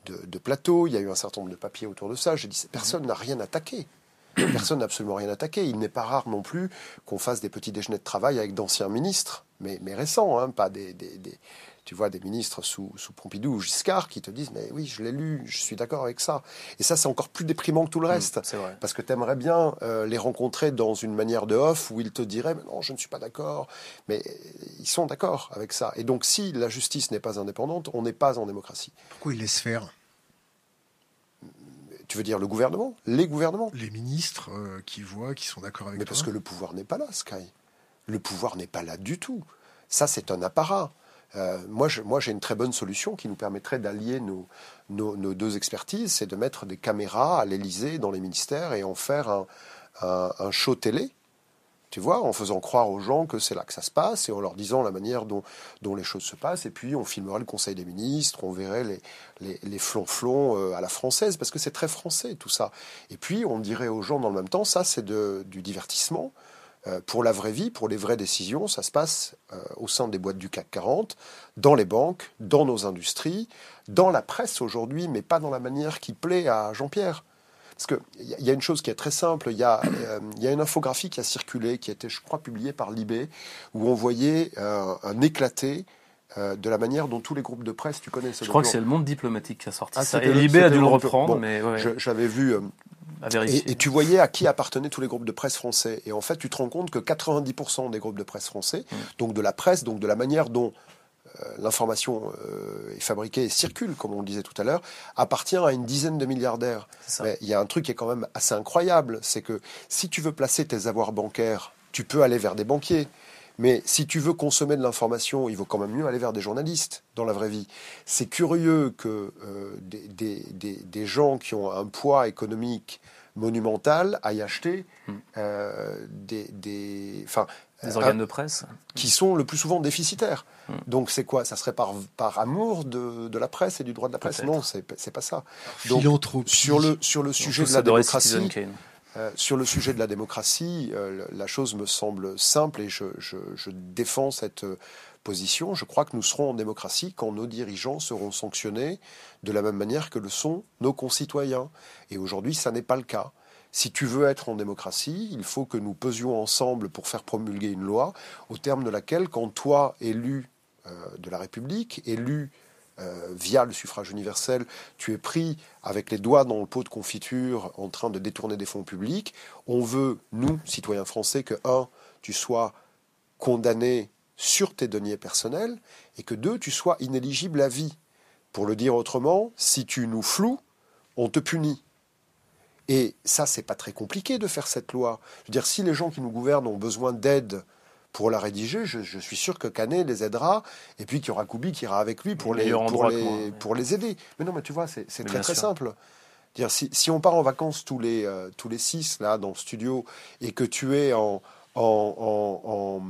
de- de plateaux, il y a eu un certain nombre de papiers autour de ça. J'ai dit, personne n'a rien attaqué. Personne n'a absolument rien attaqué. Il n'est pas rare non plus qu'on fasse des petits déjeuners de travail avec d'anciens ministres, mais, mais récents, hein, pas des, des- des- tu vois, des ministres sous, sous Pompidou ou Giscard qui te disent, mais oui, je l'ai lu, je suis d'accord avec ça. Et ça, c'est encore plus déprimant que tout le reste. C'est vrai. Parce que tu aimerais bien euh, les rencontrer dans une manière de off où ils te diraient mais non, je ne suis pas d'accord. Mais ils sont d'accord avec ça. Et donc, si la justice n'est pas indépendante, on n'est pas en démocratie. Pourquoi ils laissent faire? Tu veux dire le gouvernement? Les gouvernements? Les ministres euh, qui voient, qui sont d'accord avec Mais toi parce que le pouvoir n'est pas là, Sky. Le pouvoir n'est pas là du tout. Ça, c'est un apparat. Euh, moi, j'ai une très bonne solution qui nous permettrait d'allier nos, deux expertises, c'est de mettre des caméras à l'Élysée, dans les ministères, et en faire un, show télé. Tu vois, en faisant croire aux gens que c'est là que ça se passe et en leur disant la manière dont, les choses se passent. Et puis, on filmerait le Conseil des ministres, on verrait les, les, flonflons euh, à la française, parce que c'est très français tout ça. Et puis, on dirait aux gens dans le même temps, ça, c'est du divertissement. Euh, pour la vraie vie, pour les vraies décisions, ça se passe euh, au sein des boîtes du CAC 40, dans les banques, dans nos industries, dans la presse aujourd'hui, mais pas dans la manière qui plaît à Jean-Pierre. Parce qu'il y, a- il y a une chose qui est très simple, il y, a, euh, il y a une infographie qui a circulé, qui a été, je crois, publiée par Libé, où on voyait euh, un éclaté euh, de la manière dont tous les groupes de presse, tu connais ce Je crois que c'est le monde diplomatique qui a sorti Ah, ça. Et Libé a dû le reprendre, bon, mais ouais, J'avais vu... à vérifier. et, et tu voyais à qui appartenaient tous les groupes de presse français. Et en fait, tu te rends compte que 90% des groupes de presse français, Mm. donc de la presse, donc de la manière dont euh, l'information euh, est fabriquée et circule, comme on le disait tout à l'heure, appartient à une dizaine de milliardaires. Mais il y a un truc qui est quand même assez incroyable, c'est que si tu veux placer tes avoirs bancaires, tu peux aller vers des banquiers. Mais si tu veux consommer de l'information, il vaut quand même mieux aller vers des journalistes dans la vraie vie. C'est curieux que euh, des, des- des- des gens qui ont un poids économique monumental aillent acheter Hmm. euh, des, des, enfin, Des euh, organes de presse. qui sont le plus souvent déficitaires. Hmm. Donc c'est quoi? Ça serait par, par amour de, de la presse et du droit de la presse? Non, c'est c'est pas ça. Donc, Philanthropie. Sur le, sur le sujet de la démocratie, Citizen Kane. Euh, sur le sujet de la démocratie, euh, la chose me semble simple et je, défends cette euh, position. Je crois que nous serons en démocratie quand nos dirigeants seront sanctionnés de la même manière que le sont nos concitoyens. Et aujourd'hui, ça n'est pas le cas. Si tu veux être en démocratie, il faut que nous pesions ensemble pour faire promulguer une loi au terme de laquelle, quand toi, élu de la République, élu euh, via le suffrage universel, tu es pris avec les doigts dans le pot de confiture en train de détourner des fonds publics. On veut, nous, citoyens français, que, un, tu sois condamné sur tes deniers personnels et que, deux, tu sois inéligible à vie. Pour le dire autrement, si tu nous floues, on te punit. Et ça, c'est pas très compliqué de faire cette loi. Je veux dire, si les gens qui nous gouvernent ont besoin d'aide pour la rédiger, je, je suis sûr que Canet les aidera, et puis qu'il y aura Koubi qui ira avec lui pour, les, pour, les, moi, ouais. pour les aider. Mais non, mais tu vois, c'est très très sûr. simple. Dire, si, si on part en vacances tous les, euh, tous les six là dans le studio et que tu es en, en,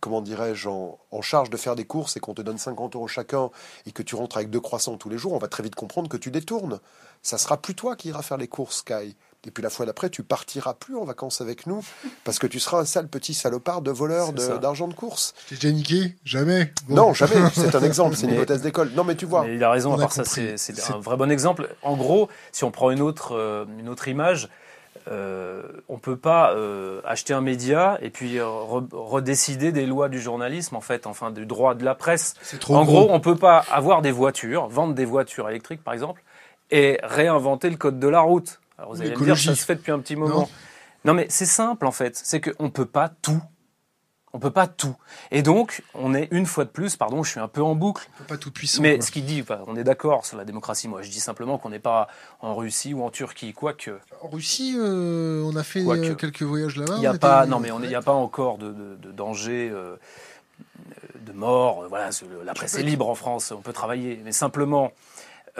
comment dirais-je, en, charge de faire des courses et qu'on te donne 50 euros chacun et que tu rentres avec deux croissants tous les jours, on va très vite comprendre que tu détournes. Ça sera plus toi qui iras faire les courses, Kai. Et puis la fois d'après, tu partiras plus en vacances avec nous parce que tu seras un sale petit salopard de voleur d'argent de, course. T'es déjà niqué Jamais Non, jamais. (laughs) C'est un exemple, c'est une hypothèse d'école. Non, mais tu vois. il a raison, à part ça, c'est un vrai bon exemple. En gros, si on prend une autre, euh, une autre image, euh, on peut pas euh, acheter un média et puis redécider des lois du journalisme, en fait, enfin du droit de la presse. en gros, on peut pas avoir des voitures, vendre des voitures électriques, par exemple, et réinventer le code de la route. Alors vous allez me dire, ça se fait depuis un petit moment. Non, mais c'est simple en fait. C'est qu'on ne peut pas tout. On peut pas tout. Et donc, on est une fois de plus, pardon, je suis un peu en boucle. On peut pas tout puissant. Mais ce qu'il dit, on est d'accord sur la démocratie. Moi, je dis simplement qu'on n'est pas en Russie ou en Turquie, quoique. En Russie, euh, on a fait euh, quelques voyages là-bas. Il n'y a pas, non, mais il n'y a pas encore de, danger. Euh, de mort, voilà, la presse est libre en France, on peut travailler, mais simplement,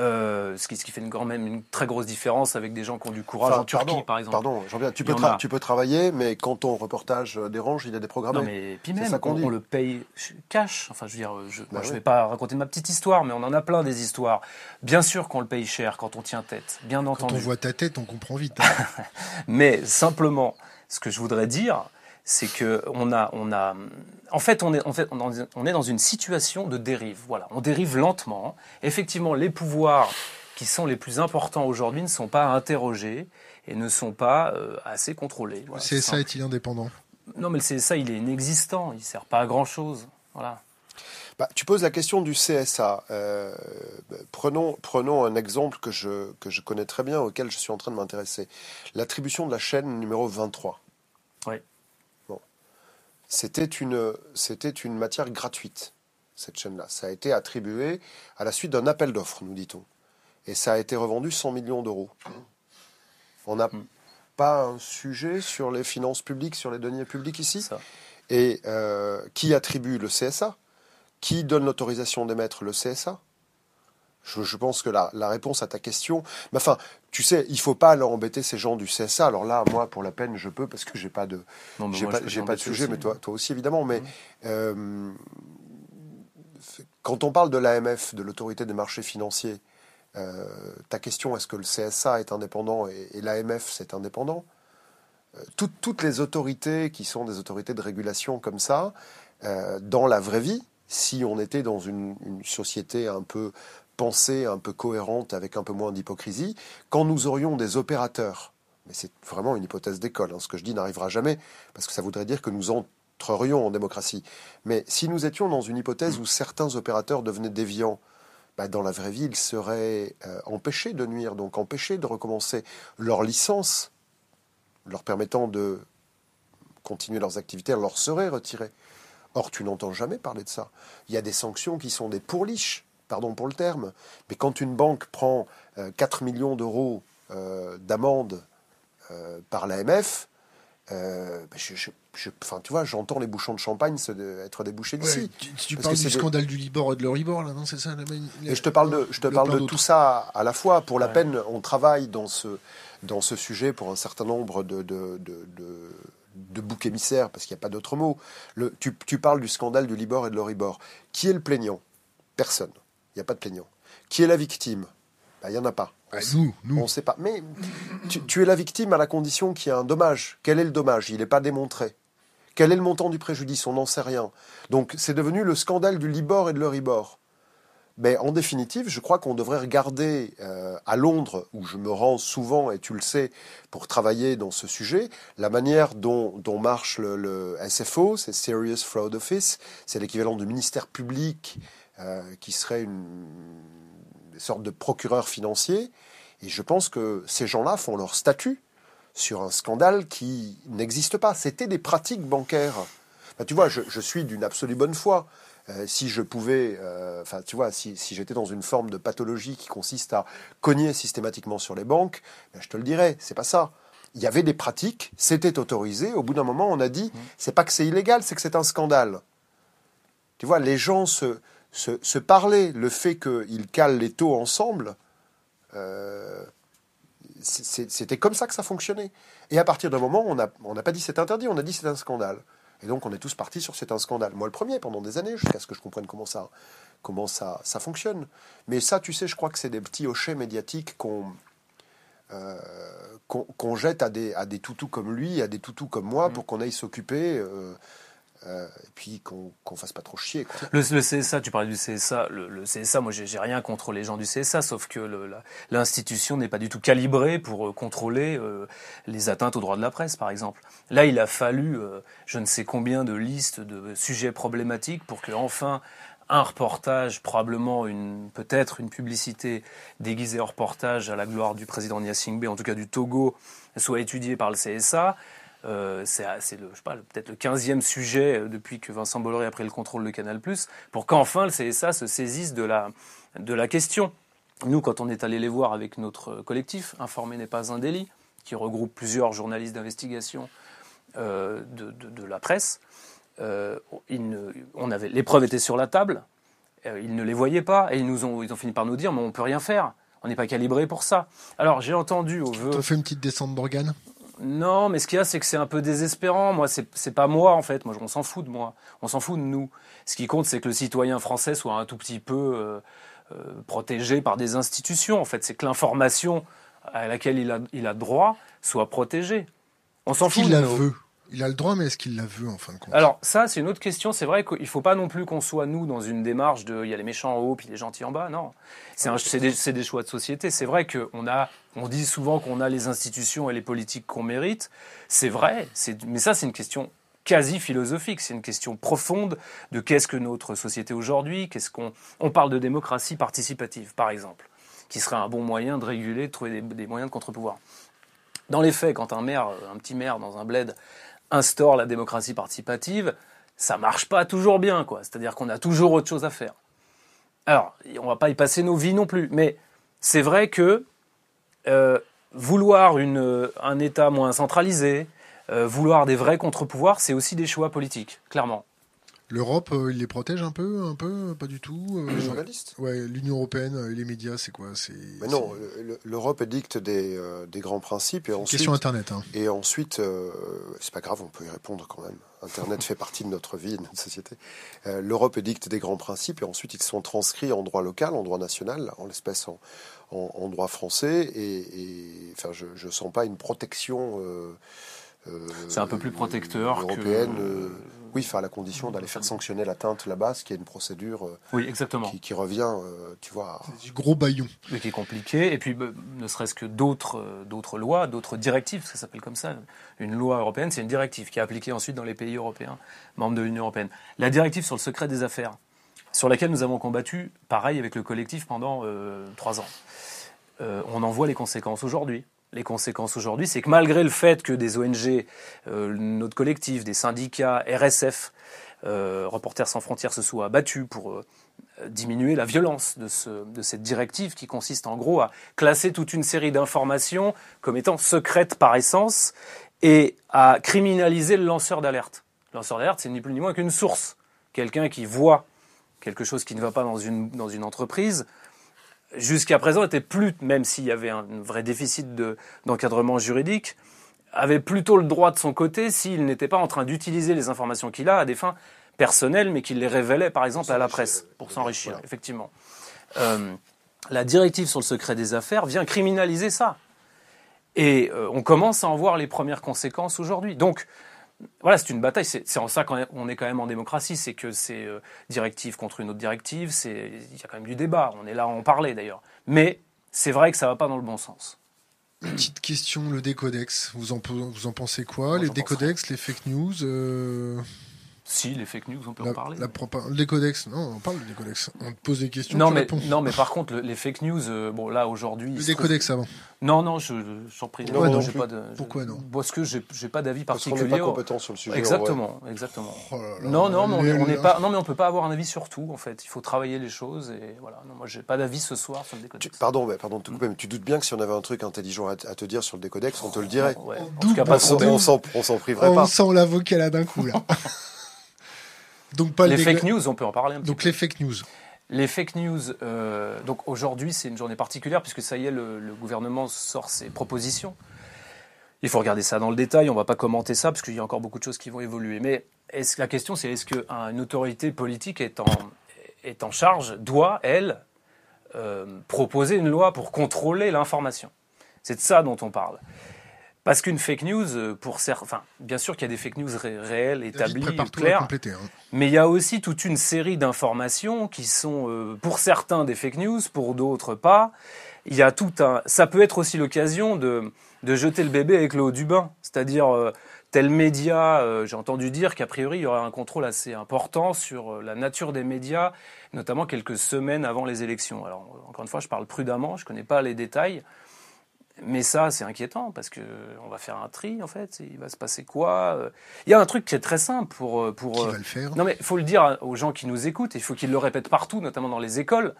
euh, ce, qui, ce, qui, fait une, quand même une très grosse différence avec des gens qui ont du courage en Turquie, par exemple. Pardon, j'en viens. Tu peux, tu peux travailler, mais quand ton reportage dérange, il y a des programmes. Non, mais puis même, on, on, le paye cash. Enfin, je veux dire, je ne bah vais pas raconter ma petite histoire, mais on en a plein des histoires. Bien sûr qu'on le paye cher quand on tient tête, bien entendu. Quand on voit ta tête, on comprend vite. Hein. (laughs) mais simplement, ce que je voudrais dire, c'est que on a, on a, en fait, on est, en fait, on est dans une situation de dérive. Voilà, on dérive lentement. Effectivement, les pouvoirs qui sont les plus importants aujourd'hui ne sont pas interrogés et ne sont pas euh, assez contrôlés. le CSA est-il indépendant? Non, mais le CSA, il est inexistant. Il ne sert pas à grand chose. Voilà. Bah, tu poses la question du CSA. Euh, prenons, prenons un exemple que je, que je connais très bien, auquel je suis en train de m'intéresser. L'attribution de la chaîne numéro 23. Oui c'était une, c'était une matière gratuite, cette chaîne-là. Ça a été attribué à la suite d'un appel d'offres, nous dit-on. Et ça a été revendu 100 millions d'euros. On n'a hmm. pas un sujet sur les finances publiques, sur les deniers publics ici Et euh, qui attribue le CSA Qui donne l'autorisation d'émettre le CSA je, pense que la, réponse à ta question, mais enfin, tu sais, il faut pas leur embêter ces gens du CSA. Alors là, moi, pour la peine, je peux parce que j'ai pas de, j'ai pas, pas, de sujet, mais toi, toi aussi évidemment. Mais euh, quand on parle de l'AMF, de l'autorité des marchés financiers, euh, ta question, est-ce que le CSA est indépendant et, l'AMF c'est indépendant? Euh, toutes, les autorités qui sont des autorités de régulation comme ça, dans la vraie vie, si on était dans une, une société un peu pensée un peu cohérente avec un peu moins d'hypocrisie, quand nous aurions des opérateurs, mais c'est vraiment une hypothèse d'école, hein, ce que je dis n'arrivera jamais, parce que ça voudrait dire que nous entrerions en démocratie. Mais si nous étions dans une hypothèse où certains opérateurs devenaient déviants, bah, dans la vraie vie, ils seraient euh, empêchés de nuire, donc empêchés de recommencer leur licence, leur permettant de continuer leurs activités, leur serait retirée. Or, tu n'entends jamais parler de ça. Il y a des sanctions qui sont des pourliches pardon pour le terme, mais quand une banque prend 4 euh, millions d'euros euh, d'amende euh, par l'AMF, ben enfin, tu vois, j'entends les bouchons de champagne être débouchés d'ici. tu, parles du scandale du Libor et de l'Euribor, là, non C'est ça Et je te parle de, je te parle de tout ça à la fois. Pour la peine, on travaille dans ce, dans ce sujet pour un certain nombre de, de, de, de boucs émissaires, parce qu'il n'y a pas d'autre mot. Le, tu, tu, parles du scandale du Libor et de l'Euribor. Qui est le plaignant? Personne. Il n'y a pas de plaignant. Qui est la victime? Ben, Il n'y en a pas. Bah, nous, nous. On ne sait pas. Mais tu, es la victime à la condition qu'il y ait un dommage. Quel est le dommage? Il n'est pas démontré. Quel est le montant du préjudice? On n'en sait rien. Donc c'est devenu le scandale du Libor et de l'Euribor. Mais en définitive, je crois qu'on devrait regarder euh, à Londres, où je me rends souvent, et tu le sais, pour travailler dans ce sujet, la manière dont, marche le, le SFO, c'est Serious Fraud Office, c'est l'équivalent du ministère public qui serait une, sorte de procureur financier. Et je pense que ces gens-là font leur statut sur un scandale qui n'existe pas. C'était des pratiques bancaires. tu vois, je, suis d'une absolue bonne foi. Euh, si je pouvais, euh, enfin, tu vois, si, j'étais dans une forme de pathologie qui consiste à cogner systématiquement sur les banques, ben, je te le dirais, c'est pas ça. Il y avait des pratiques, c'était autorisé. Au bout d'un moment, on a dit, mmh. c'est pas que c'est illégal, c'est que c'est un scandale. Tu vois, les gens se, se, parler, le fait qu'ils calent les taux ensemble, euh, c'était comme ça que ça fonctionnait. Et à partir d'un moment, on n'a on pas dit c'est interdit, on a dit c'est un scandale. Et donc on est tous partis sur c'est un scandale. Moi le premier pendant des années, jusqu'à ce que je comprenne comment ça, comment ça, ça fonctionne. Mais ça, tu sais, je crois que c'est des petits hochets médiatiques qu'on euh, qu'on jette à des, à des toutous comme lui, à des toutous comme moi, mm. pour qu'on aille s'occuper. Euh, euh, et puis qu'on ne fasse pas trop chier. Le, CSA, tu parlais du CSA. Le, CSA, moi, j'ai rien contre les gens du CSA, sauf que l'institution n'est pas du tout calibrée pour contrôler les atteintes aux droits de la presse, par exemple. Là, il a fallu je ne sais combien de listes de sujets problématiques pour que enfin un reportage, probablement une peut-être une publicité déguisée en reportage à la gloire du président Gnassingbé, en tout cas du Togo, soit étudiée par le CSA. Euh, c'est peut-être le 15e sujet euh, depuis que Vincent Bolloré a pris le contrôle de Canal+, pour qu'enfin le CSA se saisisse de la, de la question. Nous, quand on est allé les voir avec notre collectif, Informer n'est pas un délit, qui regroupe plusieurs journalistes d'investigation euh, de, de, la presse, euh, on avait, les preuves étaient sur la table, euh, ils ne les voyaient pas, et ils, nous ont, ils ont fini par nous dire, mais on ne peut rien faire, on n'est pas calibré pour ça. Alors j'ai entendu au vœu... Tu fait une petite descente d'organes? Non, mais ce qu'il y a, c'est que c'est un peu désespérant. Moi, c'est pas moi, en fait. Moi, on s'en fout de moi. On s'en fout de nous. Ce qui compte, c'est que le citoyen français soit un tout petit peu euh, protégé par des institutions. En fait, c'est que l'information à laquelle il a, il a droit soit protégée. On s'en fout. Il la veut. Il a le droit, mais est-ce qu'il la veut en fin de compte? Alors ça, c'est une autre question. C'est vrai qu'il ne faut pas non plus qu'on soit nous dans une démarche de il y a les méchants en haut puis les gentils en bas. Non, c'est des, des, choix de société. C'est vrai qu'on a, on dit souvent qu'on a les institutions et les politiques qu'on mérite. C'est vrai, mais ça c'est une question quasi philosophique. C'est une question profonde de qu'est-ce que notre société aujourd'hui. Qu'est-ce qu'on, on parle de démocratie participative, par exemple, qui serait un bon moyen de réguler, de trouver des, des moyens de contre-pouvoir. Dans les faits, quand un maire, un petit maire dans un bled instaure la démocratie participative, ça marche pas toujours bien, quoi. C'est-à-dire qu'on a toujours autre chose à faire. Alors, on va pas y passer nos vies non plus, mais c'est vrai que euh, vouloir un État moins centralisé, euh, vouloir des vrais contre-pouvoirs, c'est aussi des choix politiques, clairement. L'Europe, euh, il les protège un peu, un peu, pas du tout. Euh, les journalistes? Ouais, l'Union européenne et les médias, c'est quoi? C'est. non, l'Europe édicte des, euh, des, grands principes et ensuite. Question Internet. Hein. Et ensuite, c'est pas grave, on peut y répondre quand même. Internet (laughs) fait partie de notre vie, de notre société. L'Europe édicte des grands principes et ensuite ils sont transcrits en droit local, en droit national, en l'espèce en, en, droit français. Et, enfin, je, je sens pas une protection. C'est un peu plus protecteur européenne. Que oui, faire la condition d'aller faire sanctionner l'atteinte là-bas, ce qui est une procédure euh, oui, exactement. Qui, revient, euh, tu vois. Du gros baillon. Mais qui est compliqué. Et puis, bah, ne serait-ce que d'autres, euh, d'autres lois, d'autres directives, ça s'appelle comme ça. Une loi européenne, c'est une directive qui est appliquée ensuite dans les pays européens, membres de l'Union européenne. La directive sur le secret des affaires, sur laquelle nous avons combattu, pareil, avec le collectif pendant trois ans. on en voit les conséquences aujourd'hui les conséquences aujourd'hui, c'est que malgré le fait que des ONG, euh, notre collectif, des syndicats, RSF, euh, Reporters sans frontières se soient battus pour euh, diminuer la violence de, ce, de, cette directive qui consiste en gros à classer toute une série d'informations comme étant secrètes par essence et à criminaliser le lanceur d'alerte. Le lanceur d'alerte, c'est ni plus ni moins qu'une source. Quelqu'un qui voit quelque chose qui ne va pas dans une entreprise jusqu'à présent était plus, même s'il y avait un vrai déficit d'encadrement juridique, avait plutôt le droit de son côté s'il n'était pas en train d'utiliser les informations qu'il a à des fins personnelles, mais qu'il les révélait par exemple à la presse pour s'enrichir, effectivement. Euh, la directive sur le secret des affaires vient criminaliser ça. Et euh, on commence à en voir les premières conséquences aujourd'hui. Donc, voilà, c'est une bataille. C'est en ça qu'on est quand même en démocratie, c'est que c'est euh, directive contre une autre directive. il y a quand même du débat. On est là à en parler d'ailleurs. Mais c'est vrai que ça va pas dans le bon sens. Petite question, le décodex. Vous en, vous en pensez quoi Les décodex, les fake news euh, si, les fake news, on peut en parler. La les codex, non, on parle des codex. On te pose des questions. Non, mais, non mais par contre, les fake news, euh, bon, là, aujourd'hui. Les codex avant. Non, non, je, je, prie. Non, non, pas de, Pourquoi non Parce que j'ai pas d'avis particulier. Parce qu'on n'est pas compétent sur le sujet. Exactement, exactement. Oh non, non, mais on n'est pas. Non, mais on peut pas avoir un avis sur tout, en fait. Il faut travailler les choses et voilà. Non, moi, j'ai pas d'avis ce soir sur le décodex. pardon, mais pardon de te couper, mais tu doutes bien que si on avait un truc intelligent à, te dire sur le décodex, on te le dirait. Ouais. En tout cas, pas on s'en priverait pas. On sent l'avocat là d'un coup là. (laughs) Donc pas les fake news, on peut en parler un petit Donc les fake news. Les fake news, euh, donc aujourd'hui c'est une journée particulière puisque ça y est, le, le, gouvernement sort ses propositions. Il faut regarder ça dans le détail, on ne va pas commenter ça parce qu'il y a encore beaucoup de choses qui vont évoluer. Mais est la question c'est est-ce qu'une autorité politique est en, est en charge, doit, elle, euh, proposer une loi pour contrôler l'information? C'est de ça dont on parle. Parce qu'une fake news, euh, pour certains, enfin, bien sûr qu'il y a des fake news réelles, établies, claires, hein. mais il y a aussi toute une série d'informations qui sont, euh, pour certains, des fake news, pour d'autres pas. Il y a tout un, ça peut être aussi l'occasion de, de jeter le bébé avec l'eau du bain, c'est-à-dire euh, tel média, j'ai entendu dire qu'a priori il y aurait un contrôle assez important sur la nature des médias, notamment quelques semaines avant les élections. Alors encore une fois, je parle prudemment, je ne connais pas les détails. Mais ça, c'est inquiétant parce que on va faire un tri en fait. Il va se passer quoi euh? Il y a un truc qui est très simple pour euh, pour. Qui va le faire? Non mais il faut le dire aux gens qui nous écoutent. Il faut qu'ils le répètent partout, notamment dans les écoles.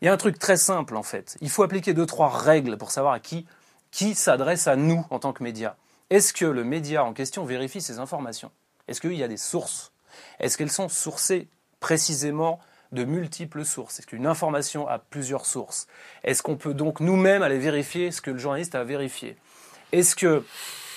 Il y a un truc très simple en fait. Il faut appliquer deux trois règles pour savoir à qui qui s'adresse à nous en tant que média. Est-ce que le média en question vérifie ses informations? Est-ce qu'il y a des sources? Est-ce qu'elles sont sourcées précisément de multiples sources Est-ce qu'une information a plusieurs sources? Est-ce qu'on peut donc nous-mêmes aller vérifier ce que le journaliste a vérifié? Est-ce que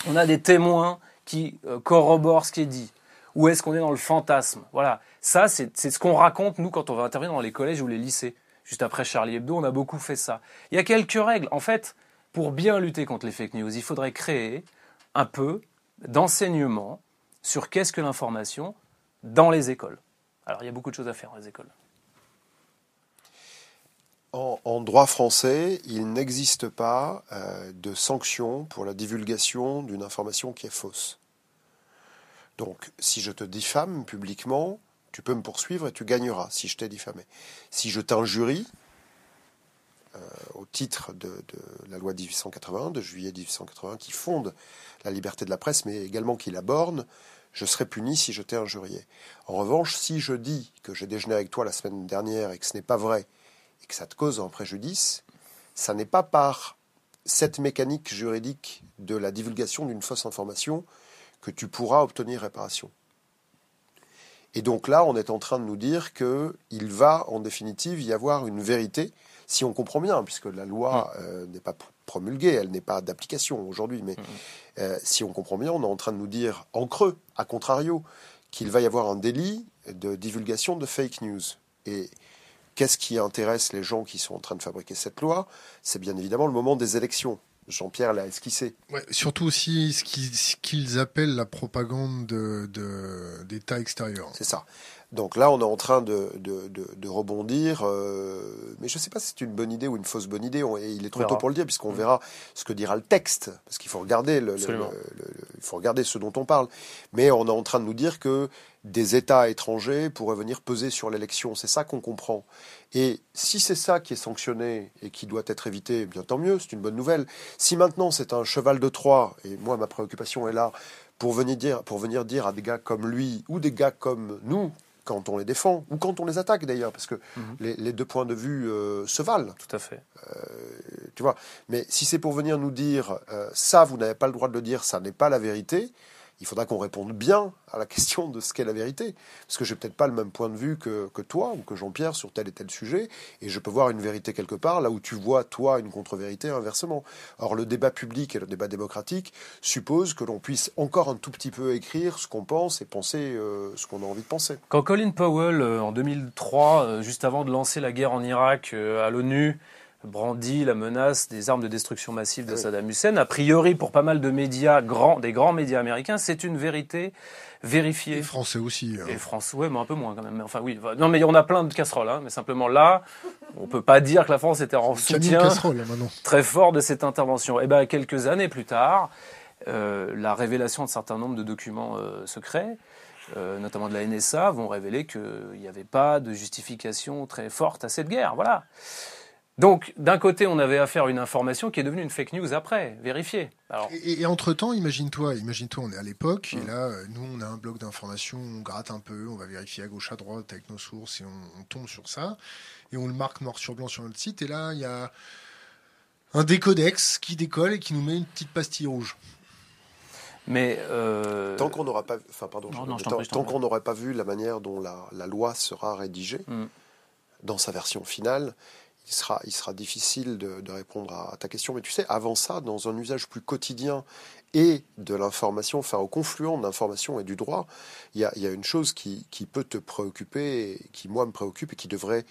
on a des témoins qui euh, corroborent ce qui est dit? Ou est-ce qu'on est dans le fantasme? Voilà, ça c'est ce qu'on raconte nous quand on va intervenir dans les collèges ou les lycées. Juste après Charlie Hebdo, on a beaucoup fait ça. Il y a quelques règles. En fait, pour bien lutter contre les fake news, il faudrait créer un peu d'enseignement sur qu'est-ce que l'information dans les écoles. Alors il y a beaucoup de choses à faire dans les écoles. En, droit français, il n'existe pas euh, de sanction pour la divulgation d'une information qui est fausse. Donc, si je te diffame publiquement, tu peux me poursuivre et tu gagneras si je t'ai diffamé. Si je t'injurie, euh, au titre de, la loi 1880, de juillet 1880, qui fonde la liberté de la presse, mais également qui la borne, je serai puni si je t'ai injurié. En revanche, si je dis que j'ai déjeuné avec toi la semaine dernière et que ce n'est pas vrai, et que ça te cause un préjudice, ça n'est pas par cette mécanique juridique de la divulgation d'une fausse information que tu pourras obtenir réparation. Et donc là, on est en train de nous dire qu'il va en définitive y avoir une vérité, si on comprend bien, puisque la loi euh, n'est pas promulguée, elle n'est pas d'application aujourd'hui, mais euh, si on comprend bien, on est en train de nous dire en creux, à contrario, qu'il va y avoir un délit de divulgation de fake news. Et Qu'est-ce qui intéresse les gens qui sont en train de fabriquer cette loi? C'est bien évidemment le moment des élections. Jean-Pierre l'a esquissé. surtout aussi ce qu'ils appellent la propagande d'État de, extérieur. C'est ça. Donc là, on est en train de, de, rebondir, euh, mais je ne sais pas si c'est une bonne idée ou une fausse bonne idée. et il est trop tôt pour le dire, puisqu'on mm. verra ce que dira le texte, parce qu'il faut regarder le, il faut regarder ce dont on parle. Mais on est en train de nous dire que des États étrangers pourraient venir peser sur l'élection. C'est ça qu'on comprend. Et si c'est ça qui est sanctionné et qui doit être évité, eh bien tant mieux, c'est une bonne nouvelle. Si maintenant c'est un cheval de Troie, et moi ma préoccupation est là, pour venir dire, pour venir dire à des gars comme lui ou des gars comme nous, quand on les défend ou quand on les attaque d'ailleurs, parce que mhm. les, deux points de vue euh, se valent. Tout à fait. Euh, tu vois. Mais si c'est pour venir nous dire euh, ça, vous n'avez pas le droit de le dire, ça n'est pas la vérité, il faudra qu'on réponde bien à la question de ce qu'est la vérité. Parce que j'ai peut-être pas le même point de vue que, que toi ou que Jean-Pierre sur tel et tel sujet, et je peux voir une vérité quelque part, là où tu vois, toi, une contre-vérité inversement. Or, le débat public et le débat démocratique supposent que l'on puisse encore un tout petit peu écrire ce qu'on pense et penser euh, ce qu'on a envie de penser. Quand Colin Powell, euh, en 2003, euh, juste avant de lancer la guerre en Irak à l'ONU, brandit la menace des armes de destruction massive de Saddam Hussein. A priori, pour pas mal de médias, grands, des grands médias américains, c'est une vérité vérifiée. Et français aussi. Hein. Et français, ouais, mais un peu moins quand même. Enfin oui, non, mais on a plein de casseroles. Hein, mais simplement là, on peut pas dire que la France était en soutien très fort de cette intervention. Et eh ben quelques années plus tard, euh, la révélation d'un certain nombre de documents euh, secrets. Euh, notamment de la NSA, vont révéler qu'il n'y avait pas de justification très forte à cette guerre. Voilà. Donc, d'un côté, on avait affaire à une information qui est devenue une fake news après, vérifiée. Et, entre-temps, imagine-toi, imagine-toi, on est à l'époque, et mm. là, nous, on a un bloc d'informations, on gratte un peu, on va vérifier à gauche, à droite avec nos sources, et on, tombe sur ça, et on le marque noir sur blanc sur notre site, et là, il y a un décodex qui décolle et qui nous met une petite pastille rouge. Mais euh, tant qu'on n'aura pas, enfin pardon, tant, qu'on n'aurait pas vu la manière dont la, loi sera rédigée. Mm dans sa version finale, il sera, il sera difficile de, répondre à ta question. Mais tu sais, avant ça, dans un usage plus quotidien et de l'information, enfin au confluent de l'information et du droit, il y a, une chose qui, peut te préoccuper, qui moi me préoccupe et qui devrait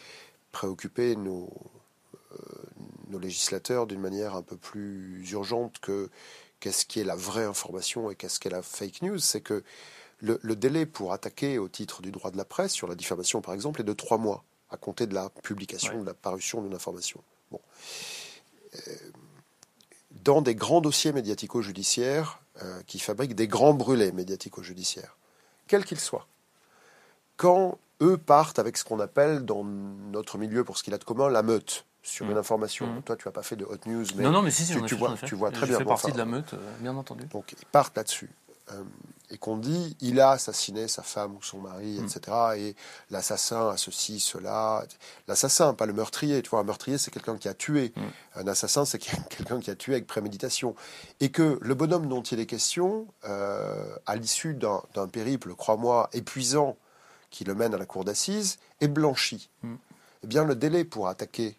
préoccuper nos, euh, nos législateurs d'une manière un peu plus urgente que qu'est-ce qui est la vraie information et qu'est-ce qu'est la fake news, c'est que le, délai pour attaquer au titre du droit de la presse, sur la diffamation par exemple, est de trois mois à compter de la publication, ouais. de la parution d'une information. Bon. Euh, dans des grands dossiers médiatico-judiciaires euh, qui fabriquent des grands brûlés médiatico-judiciaires, quels qu'ils soient, quand eux partent avec ce qu'on appelle dans notre milieu, pour ce qu'il a de commun, la meute sur mmh. une information. Mmh. Toi, tu n'as pas fait de hot news, mais non, non, mais si, si, tu, tu, vois, tu vois très bien. Je fais partie de la meute, euh, bien entendu. Donc, ils partent là-dessus. Euh, et qu'on dit il a assassiné sa femme ou son mari, Mm. etc. Et l'assassin a ceci, cela. L'assassin, pas le meurtrier. Tu vois, un meurtrier, c'est quelqu'un qui a tué. Mm. Un assassin, c'est (laughs) quelqu'un qui a tué avec préméditation. Et que le bonhomme dont il est question, euh, à l'issue d'un périple, crois-moi, épuisant, qui le mène à la cour d'assises, est blanchi. Mm. Eh bien, le délai pour attaquer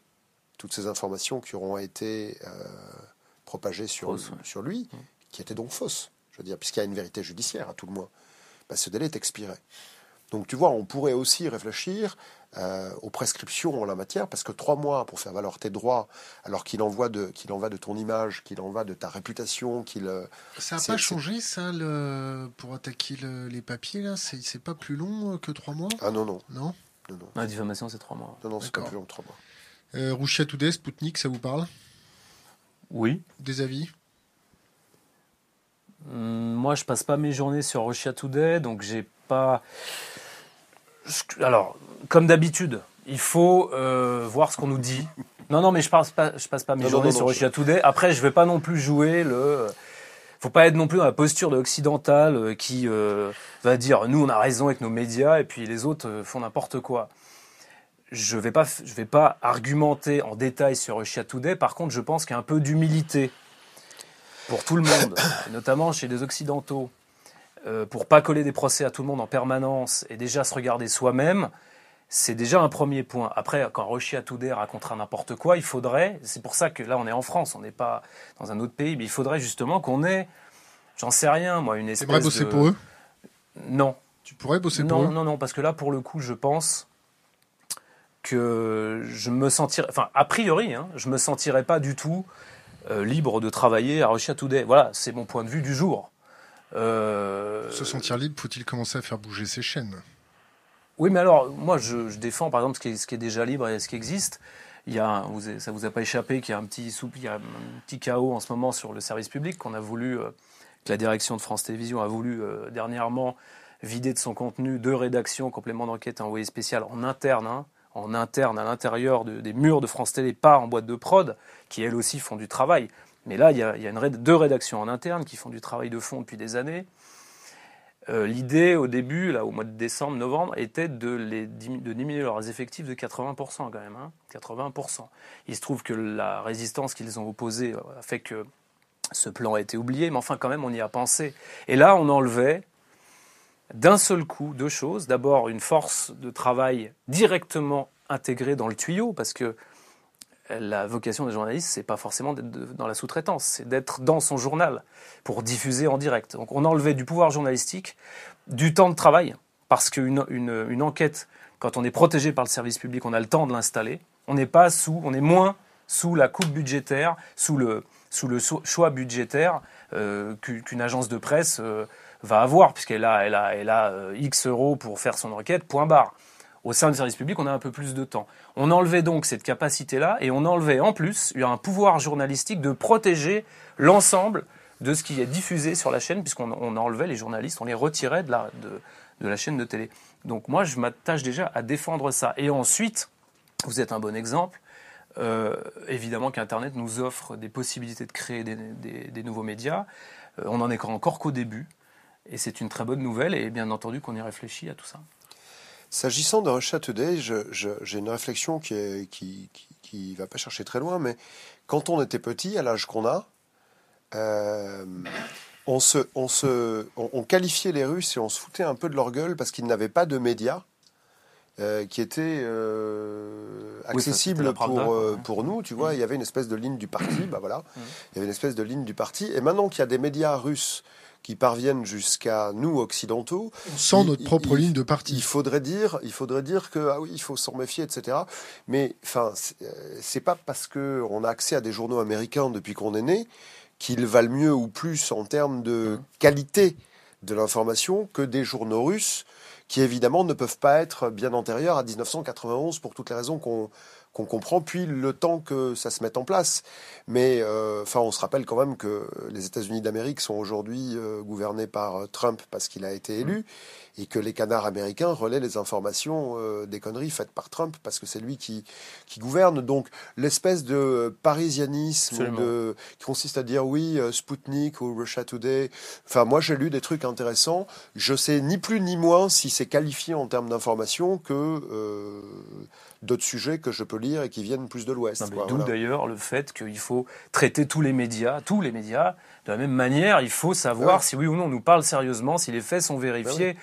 toutes ces informations qui auront été euh, propagées sur, Fausse, ouais. sur lui, Mm. qui étaient donc fausses, je veux dire, puisqu'il y a une vérité judiciaire à tout le moins, ben, ce délai est expiré. Donc tu vois, on pourrait aussi réfléchir euh, aux prescriptions en la matière, parce que trois mois pour faire valoir tes droits, alors qu'il en, va de, qu'il en va de ton image, qu'il en va de ta réputation, qu'il... euh, Ça n'a pas changé, ça, le... pour attaquer le- les papiers, là? C'est pas plus long euh, que trois mois? Ah non, non, Non? Non, non, La diffamation, c'est trois mois. non, non c'est pas plus long que trois mois. euh, Russia Today, Sputnik, ça vous parle? Oui. Des avis? Moi, je passe pas mes journées sur Russia Today, donc j'ai pas. Alors, comme d'habitude, il faut euh, voir ce qu'on nous dit. Non, non, mais je passe pas, je passe pas mes Non, non, journées non, sur Russia Today. Après, je vais pas non plus jouer le. Faut pas être non plus dans la posture de l'occidental euh, qui euh, va dire nous on a raison avec nos médias et puis les autres font n'importe quoi. Je vais pas, je vais pas argumenter en détail sur Russia Today. Par contre, je pense qu'il y a un peu d'humilité pour tout le monde, (coughs) notamment chez les occidentaux, euh, pour pas coller des procès à tout le monde en permanence et déjà se regarder soi-même. C'est déjà un premier point. Après, quand Russia Today racontera n'importe quoi, il faudrait, c'est pour ça que là on est en France, on n'est pas dans un autre pays, mais il faudrait justement qu'on ait, j'en sais rien, moi, une espèce T'aimerais bosser de... pour eux? Non, Tu pourrais bosser pour non, eux? non, non, parce que là, pour le coup, je pense que je me sentirais, enfin, a priori, hein, je me sentirais pas du tout libre de travailler à Russia Today. Voilà, c'est mon point de vue du jour. Euh, Se sentir libre, faut-il commencer à faire bouger ses chaînes? Oui, mais alors, moi, je, je défends, par exemple, ce qui, est, ce qui est déjà libre et ce qui existe. Il y a, vous, ça vous a pas échappé qu'il y a un petit il y a un petit chaos en ce moment sur le service public qu'on a voulu, euh, que la direction de France Télévisions a voulu euh, dernièrement vider de son contenu deux rédactions, complément d'enquête et envoyé spécial en interne, hein, en interne à l'intérieur de- des murs de France Télé, pas en boîte de prod, qui elles aussi font du travail. Mais là, il y a, une deux rédactions en interne qui font du travail de fond depuis des années. Euh, L'idée au début, là, au mois de décembre, novembre, était de, les, de diminuer leurs effectifs de 80% quand même. Hein, 80%. Il se trouve que la résistance qu'ils ont opposée a fait que ce plan a été oublié, mais enfin quand même on y a pensé. Et là, on enlevait d'un seul coup deux choses. D'abord, une force de travail directement intégrée dans le tuyau, parce que la vocation des journalistes, c'est pas forcément d'être dans la sous-traitance, c'est d'être dans son journal pour diffuser en direct. Donc on enlevait du pouvoir journalistique, du temps de travail, parce qu'une une, enquête, quand on est protégé par le service public, on a le temps de l'installer. On n'est pas sous, on est moins sous la coupe budgétaire, sous le, sous le choix budgétaire euh, qu'u- qu'une agence de presse euh, va avoir, puisqu'elle a, elle a, elle a euh, X euros pour faire son enquête, point barre. Au sein du service public, on a un peu plus de temps. On enlevait donc cette capacité-là et on enlevait en plus un pouvoir journalistique de protéger l'ensemble de ce qui est diffusé sur la chaîne, puisqu'on on enlevait les journalistes, on les retirait de la, chaîne de télé. Donc moi, je m'attache déjà à défendre ça. Et ensuite, vous êtes un bon exemple. Euh, évidemment qu'Internet nous offre des possibilités de créer des nouveaux médias. Euh, on n'en est encore qu'au début. Et c'est une très bonne nouvelle. Et bien entendu qu'on y réfléchit à tout ça. S'agissant je- je- j'ai une réflexion qui est, qui, qui, qui va pas chercher très loin, mais quand on était petit, à l'âge qu'on a, euh, on, se, on, se, on, on qualifiait les Russes et on se foutait un peu de leur gueule parce qu'ils n'avaient pas de médias euh, qui était euh, Oui, ça, c'était accessible la Pravda, pour, nous. Tu vois, il y avait une espèce de ligne du parti. bah voilà, Mm. il y avait une espèce de ligne du parti. Et maintenant qu'il y a des médias russes qui parviennent jusqu'à nous occidentaux, Il- notre propre il- ligne de il parti. faudrait dire, il faudrait dire que ah oui, il faut s'en méfier, etc. Mais enfin, c'est euh, c'est pas parce que on a accès à des journaux américains depuis qu'on est né qu'ils valent mieux ou plus en termes de qualité de l'information que des journaux russes qui évidemment ne peuvent pas être bien antérieurs à 1991 pour toutes les raisons qu'on qu'on comprend, puis le temps que ça se mette en place. Mais euh, enfin, on se rappelle quand même que les États-Unis d'Amérique sont aujourd'hui euh, gouvernés par euh, Trump parce qu'il a été élu, et que les canards américains relaient les informations euh, des conneries faites par Trump parce que c'est lui qui, qui gouverne. Donc l'espèce de parisianisme de, qui consiste à dire oui, euh, Sputnik ou Russia Today. Enfin, moi j'ai lu des trucs intéressants. Je sais ni plus ni moins si c'est qualifié en termes d'information que euh, d'autres sujets que je peux lire et qui viennent plus de l'Ouest. D'où voilà. d'ailleurs le fait qu'il faut traiter tous les médias, tous les médias, de la même manière. Il faut savoir Ouais. si oui ou non on nous parle sérieusement, si les faits sont vérifiés.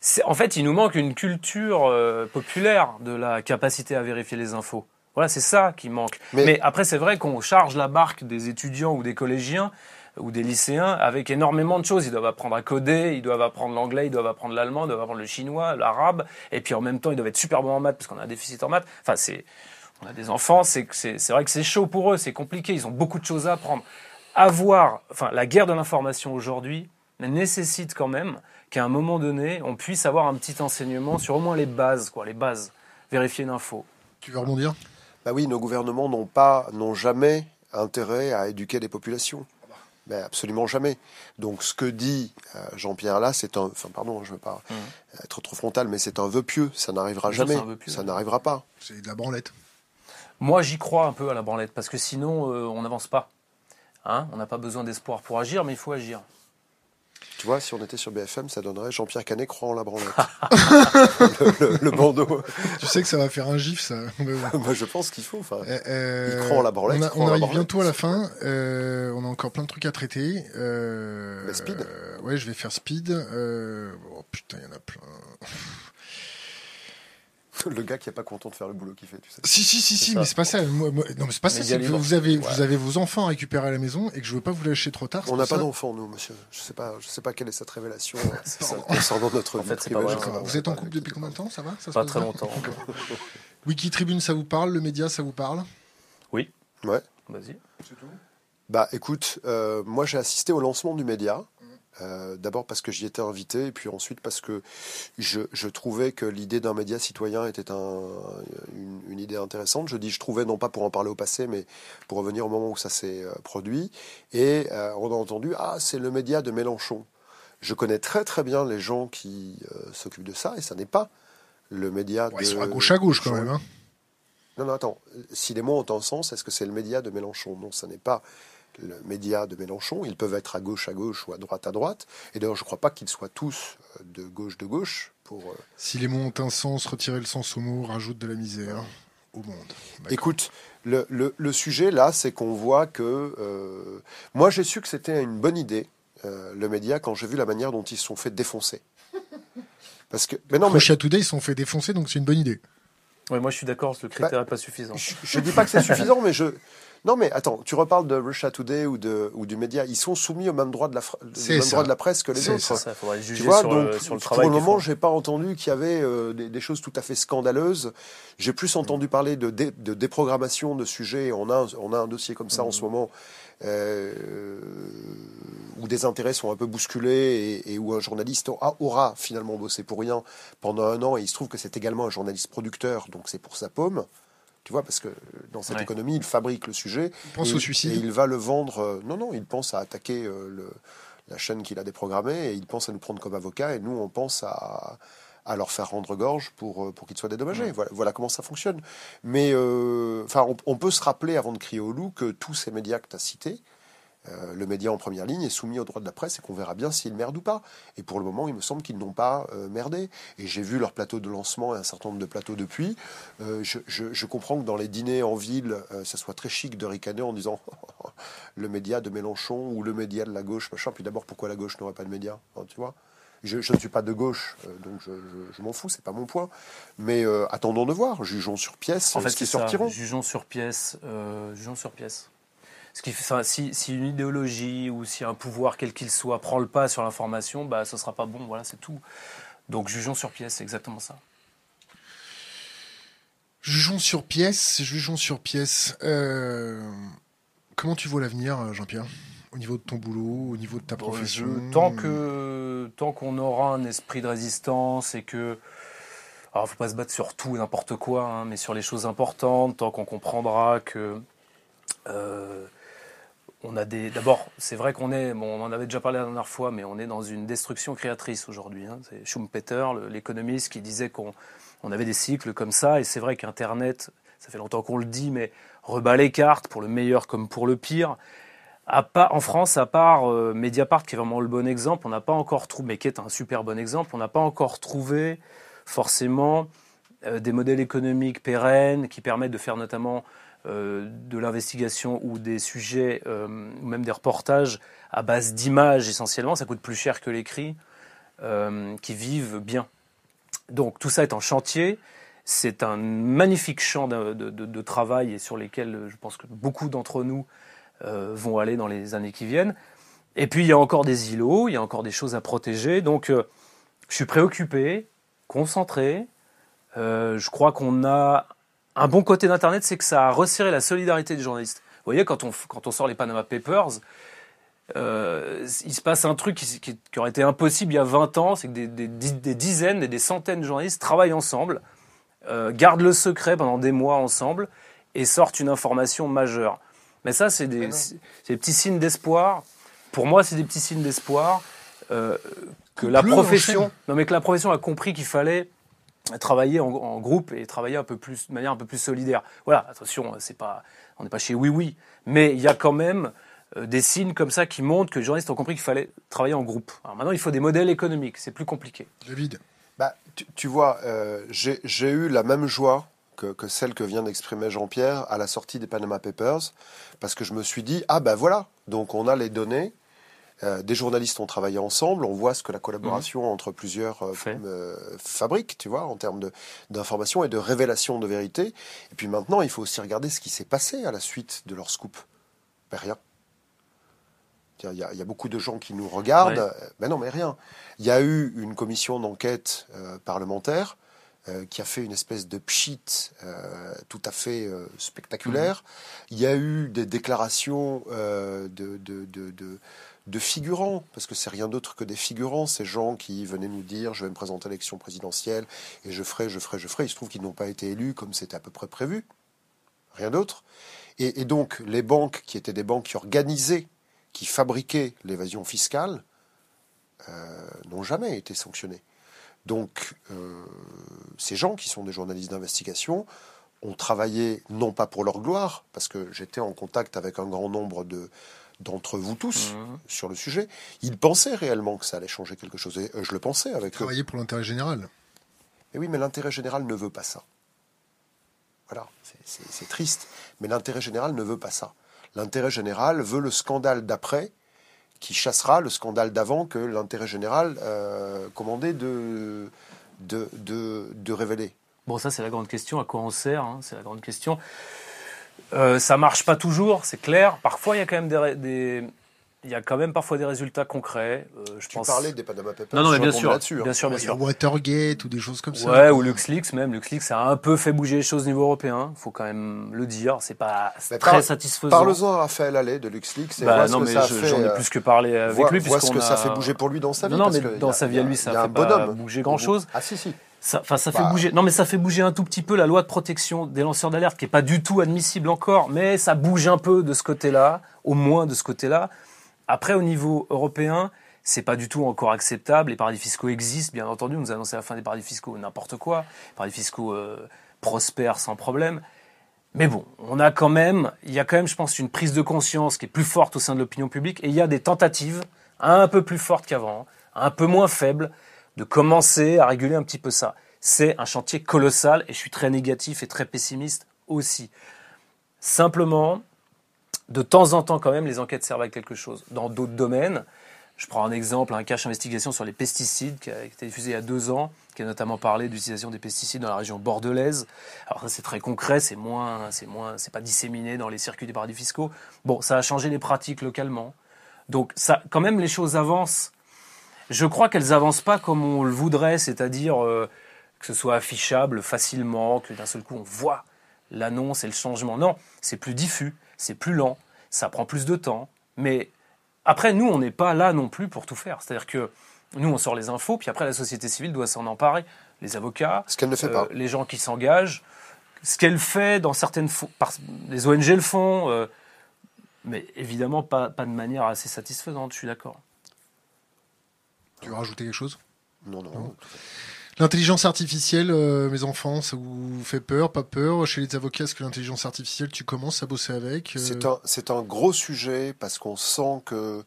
C'est- En fait, il nous manque une culture euh, populaire de la capacité à vérifier les infos. Voilà, c'est ça qui manque. Mais- Mais, après, c'est vrai qu'on charge la barque des étudiants ou des collégiens ou des lycéens avec énormément de choses. Ils doivent apprendre à coder, ils doivent apprendre l'anglais, ils doivent apprendre l'allemand, ils doivent apprendre le chinois, l'arabe, et puis en même temps, ils doivent être super bons en maths parce qu'on a un déficit en maths. Enfin, c'est, on a des enfants, c'est c'est vrai que c'est chaud pour eux, c'est compliqué, ils ont beaucoup de choses à apprendre. Avoir, enfin, la guerre de l'information aujourd'hui nécessite quand même qu'à un moment donné, on puisse avoir un petit enseignement sur au moins les bases, quoi, les bases. Vérifier une info. Tu veux rebondir? Bah oui, nos gouvernements n'ont pas, n'ont jamais intérêt à éduquer les populations. Ben absolument jamais. Donc ce que dit euh, Jean-Pierre là, c'est un, enfin pardon, je veux pas Mhm. être trop frontal, mais c'est un vœu pieux. Ça n'arrivera jamais. pieux. Ça n'arrivera pas. C'est de la branlette. Moi, j'y crois un peu à la branlette, parce que sinon, euh, on n'avance pas. Hein on n'a pas besoin d'espoir pour agir, mais il faut agir. Tu vois, si on était sur BFM, ça donnerait Jean-Pierre Canet croit en la branlette. (laughs) le, le- le bandeau. Tu sais que ça va faire un gif, ça. (laughs) Moi, je pense qu'il faut. Enfin, Euh, euh, Il croit en la branlette, On, a- arrive branlette. bientôt à la fin. Euh, on a encore plein de trucs à traiter. Euh, speed. euh, ouais, je vais faire speed. Euh, oh putain, il y en a plein. (laughs) le gars qui est pas content de faire le boulot qu'il fait, tu sais. Si, si, si, si, ça. mais c'est pas ça. Moi, moi- non, mais c'est pas ça. C'est que vous avez, Ouais. vous avez vos enfants à récupérer à la maison et que je veux pas vous lâcher trop tard. On n'a pas ça. d'enfant, nous, monsieur. Je sais pas, je sais pas quelle est cette révélation (laughs) C'est ça. concernant notre En vie fait, privée, pas vrai. Vous êtes en couple depuis combien de temps Ça va Ça Pas très longtemps. (laughs) Wiki Tribune, ça vous parle Le média, ça vous parle? Oui, Ouais. vas-y. Bah écoute, euh, moi j'ai assisté au lancement du média. Euh, D'abord parce que j'y étais invité, et puis ensuite parce que je, je trouvais que l'idée d'un média citoyen était un, une, une idée intéressante. Je dis je trouvais non pas pour en parler au passé, mais pour revenir au moment où ça s'est euh, produit. Et euh, on a entendu ah c'est le média de Mélenchon. Je connais très très bien les gens qui euh, s'occupent de ça, et ça n'est pas le média Ouais, de. Ils sont à gauche à gauche quand même. Hein. non, non, attends. Si les mots ont un sens, est-ce que c'est le média de Mélenchon? Non, ce n'est pas le média de Mélenchon. Ils peuvent être à gauche à gauche ou à droite à droite. Et d'ailleurs, je ne crois pas qu'ils soient tous euh, de gauche de gauche. Pour, euh, Si les mots ont un sens, retirer le sens aux mots rajoute de la misère au monde. Écoute, le, le- le sujet là, c'est qu'on voit que. euh, moi, j'ai su que c'était une bonne idée, euh, le média, quand j'ai vu la manière dont ils se sont fait défoncer. Parce que. Mais non, mais. Today, ils se sont fait défoncer, donc c'est une bonne idée. Ouais, moi, je suis d'accord, le critère n'est pas suffisant. Je ne dis pas que c'est (laughs) suffisant, mais je. Non, mais attends, tu reparles de Russia Today ou, de, ou du média. Ils sont soumis au même droit de la, même ça. droit de la presse que les autres. ça. Ça, il faudrait Tu juger vois, sur, donc le, sur le pour travail le moment, j'ai pas entendu qu'il y avait euh, des, des choses tout à fait scandaleuses. J'ai plus entendu parler de, dé- de déprogrammation de sujets. On a, un- on a un dossier comme ça en ce moment où des intérêts sont un peu bousculés et, et où un journaliste aura, aura finalement bossé pour rien pendant un an. Et il se trouve que c'est également un journaliste producteur, donc c'est pour sa paume. Tu vois, parce que dans cette Ouais. économie, il fabrique le sujet. Il pense et, au et suicide. il va le vendre. euh, non, non, il pense à attaquer euh, le, la chaîne qu'il a déprogrammée et il pense à nous prendre comme avocat et nous, on pense à, à leur faire rendre gorge pour, euh, pour qu'ils soient dédommagés. Voilà, voilà comment ça fonctionne. Mais euh, enfin, on, on peut se rappeler avant de crier au loup que tous ces médias que tu as cités, euh, le média en première ligne est soumis au droit de la presse et qu'on verra bien s'ils merdent ou pas. Et pour le moment, il me semble qu'ils n'ont pas euh, merdé. Et j'ai vu leur plateau de lancement et un certain nombre de plateaux depuis. Euh, je, je- je comprends que dans les dîners en ville, ça soit très chic de ricaner en disant (laughs) le média de Mélenchon ou le média de la gauche, machin. Puis d'abord, pourquoi la gauche n'aurait pas de média hein, Tu vois? Je, je ne suis pas de gauche, euh, donc je, je- je m'en fous, c'est pas mon point. Mais euh, attendons de voir, jugeons sur pièce En fait, ce qui ça. sortiront. Jugeons sur pièce. euh, jugeons sur pièce. Ce qui, si, si une idéologie ou si un pouvoir, quel qu'il soit, prend le pas sur l'information, bah, ce sera pas bon. Voilà, c'est tout. Donc, jugeons sur pièce, c'est exactement ça. Jugeons sur pièce, jugeons sur pièce. Euh, comment tu vois l'avenir, Jean-Pierre? Au niveau de ton boulot, au niveau de ta profession tant que tant qu'on aura un esprit de résistance et que alors faut pas se battre sur tout et n'importe quoi, hein, mais sur les choses importantes, tant qu'on comprendra que euh, on a des. D'abord, c'est vrai qu'on est. Bon, on en avait déjà parlé la dernière fois, mais on est dans une destruction créatrice aujourd'hui. hein. C'est Schumpeter, l'économiste, qui disait qu'on on avait des cycles comme ça, et c'est vrai qu'Internet, ça fait longtemps qu'on le dit, mais rebat les cartes pour le meilleur comme pour le pire. En France, à part euh, Mediapart, qui est vraiment le bon exemple, on n'a pas encore trouvé, mais qui est un super bon exemple, on n'a pas encore trouvé forcément euh, des modèles économiques pérennes qui permettent de faire notamment euh, de l'investigation ou des sujets, ou même des reportages à base d'images essentiellement, ça coûte plus cher que l'écrit, qui vivent bien. Donc tout ça est en chantier. C'est un magnifique champ de, de- travail et sur lesquels je pense que beaucoup d'entre nous vont aller dans les années qui viennent. Et puis il y a encore des îlots, il y a encore des choses à protéger. Donc euh, je suis préoccupé, concentré. Euh, je crois qu'on a un bon côté d'Internet, c'est que ça a resserré la solidarité des journalistes. Vous voyez, quand on, quand on sort les Panama Papers, euh, il se passe un truc qui, aurait été impossible il y a 20 ans, c'est que des, des- dizaines et des centaines de journalistes travaillent ensemble, euh, gardent le secret pendant des mois ensemble et sortent une information majeure. Mais ça, c'est des, petits signes d'espoir. Pour moi, c'est des petits signes d'espoir euh, que la profession, non mais que la profession a compris qu'il fallait travailler en, en groupe et travailler un peu plus de manière un peu plus solidaire. Voilà, attention, c'est pas, on n'est pas chez Oui Oui, mais il y a quand même euh, des signes comme ça qui montrent que les journalistes ont compris qu'il fallait travailler en groupe. Alors maintenant, il faut des modèles économiques, c'est plus compliqué. David, Bah, tu, tu vois, euh, j'ai j'ai eu la même joie que, que celle que vient d'exprimer Jean-Pierre à la sortie des Panama Papers, parce que je me suis dit, ah ben voilà, donc on a les données, euh, des journalistes ont travaillé ensemble, on voit ce que la collaboration entre plusieurs euh, euh, fabrique, tu vois, en termes de- d'information et de révélation de vérité. Et puis maintenant, il faut aussi regarder ce qui s'est passé à la suite de leur scoop. Ben rien. Il y, a, il y a beaucoup de gens qui nous regardent. Ouais. Euh, Ben non, mais rien. Il y a eu une commission d'enquête parlementaire euh, qui a fait une espèce de pchit euh, tout à fait euh, spectaculaire. Il y a eu des déclarations de, de, de, de, figurants, parce que c'est rien d'autre que des figurants, ces gens qui venaient nous dire je vais me présenter à l'élection présidentielle et je ferai, je ferai, je ferai. Il se trouve qu'ils n'ont pas été élus comme c'était à peu près prévu. Rien d'autre. Et, donc, les banques qui étaient des banques qui organisaient, qui fabriquaient l'évasion fiscale, n'ont jamais été sanctionnées. Donc, euh, ces gens qui sont des journalistes d'investigation ont travaillé non pas pour leur gloire, parce que j'étais en contact avec un grand nombre de d'entre vous tous Mhm. sur le sujet. Ils pensaient réellement que ça allait changer quelque chose. Et euh, je le pensais avec eux. travailler pour l'intérêt général. Mais oui, mais l'intérêt général ne veut pas ça. Voilà, c'est triste. Mais l'intérêt général ne veut pas ça. L'intérêt général veut le scandale d'après qui chassera le scandale d'avant que l'intérêt général euh, commandait de, de, de, révéler. Bon, ça, c'est la grande question. À quoi on sert hein, C'est la grande question. Euh, ça marche pas toujours, c'est clair. Parfois, il y a quand même des- il y a quand même parfois des résultats concrets. Euh, je Tu pense. parlais des Panama Papers. Non, non, mais je bien sûr, là-dessus, hein. bien sûr, bien Il y a sûr. Watergate ou des choses comme ça. Ouais, ou LuxLeaks même. LuxLeaks, a un peu fait bouger les choses au niveau européen. Faut quand même le dire. C'est pas Mais très satisfaisant. Parle-en à Raphaël Allais de LuxLeaks et Bah, vois non, ce que mais ça a je- fait. j'en ai euh, plus que parlé avec vois, lui. vois ce que ça a- fait bouger pour lui dans sa vie. Non, non, mais que dans a- sa vie à lui, ça il fait pas bouger grand-chose. Ah si, si. Ça, enfin, ça fait Bah. bouger. Non, mais ça fait bouger un tout petit peu la loi de protection des lanceurs d'alerte, qui est pas du tout admissible encore, mais ça bouge un peu de ce côté-là, au moins de ce côté-là. Après, au niveau européen, c'est pas du tout encore acceptable. Les paradis fiscaux existent, bien entendu. On nous a annoncé la fin des paradis fiscaux, n'importe quoi. Les paradis fiscaux euh, prospèrent sans problème. Mais bon, on a quand même, il y a quand même, je pense, une prise de conscience qui est plus forte au sein de l'opinion publique, et il y a des tentatives un peu plus fortes qu'avant, un peu moins faibles, de commencer à réguler un petit peu ça. C'est un chantier colossal, et je suis très négatif et très pessimiste aussi. Simplement, de temps en temps, quand même, les enquêtes servent à quelque chose. Dans d'autres domaines, Je prends un exemple, un cache investigation sur les pesticides qui a été diffusé il y a deux ans, qui a notamment parlé d'utilisation des pesticides dans la région bordelaise. Alors ça c'est très concret, c'est moins, c'est moins, c'est pas disséminé dans les circuits des paradis fiscaux. Bon, ça a changé les pratiques localement. Donc ça, quand même, les choses avancent. Je crois qu'elles avancent pas comme on le voudrait, c'est-à-dire euh, que ce soit affichable facilement, que d'un seul coup on voit l'annonce et le changement. Non, c'est plus diffus, c'est plus lent, ça prend plus de temps, mais après, nous, on n'est pas là non plus pour tout faire. C'est-à-dire que nous, on sort les infos, puis après, la société civile doit s'en emparer. Les avocats, ce qu'elle ne fait pas. Euh, les gens qui s'engagent, ce qu'elle fait dans certaines... Les ONG le font, euh, mais évidemment pas, pas de manière assez satisfaisante, je suis d'accord. Tu veux rajouter quelque chose? Non, non. L'intelligence artificielle, euh, mes enfants, ça vous fait peur, pas peur Chez les avocats, est-ce que l'intelligence artificielle, tu commences à bosser avec euh C'est un, un gros sujet parce qu'on sent que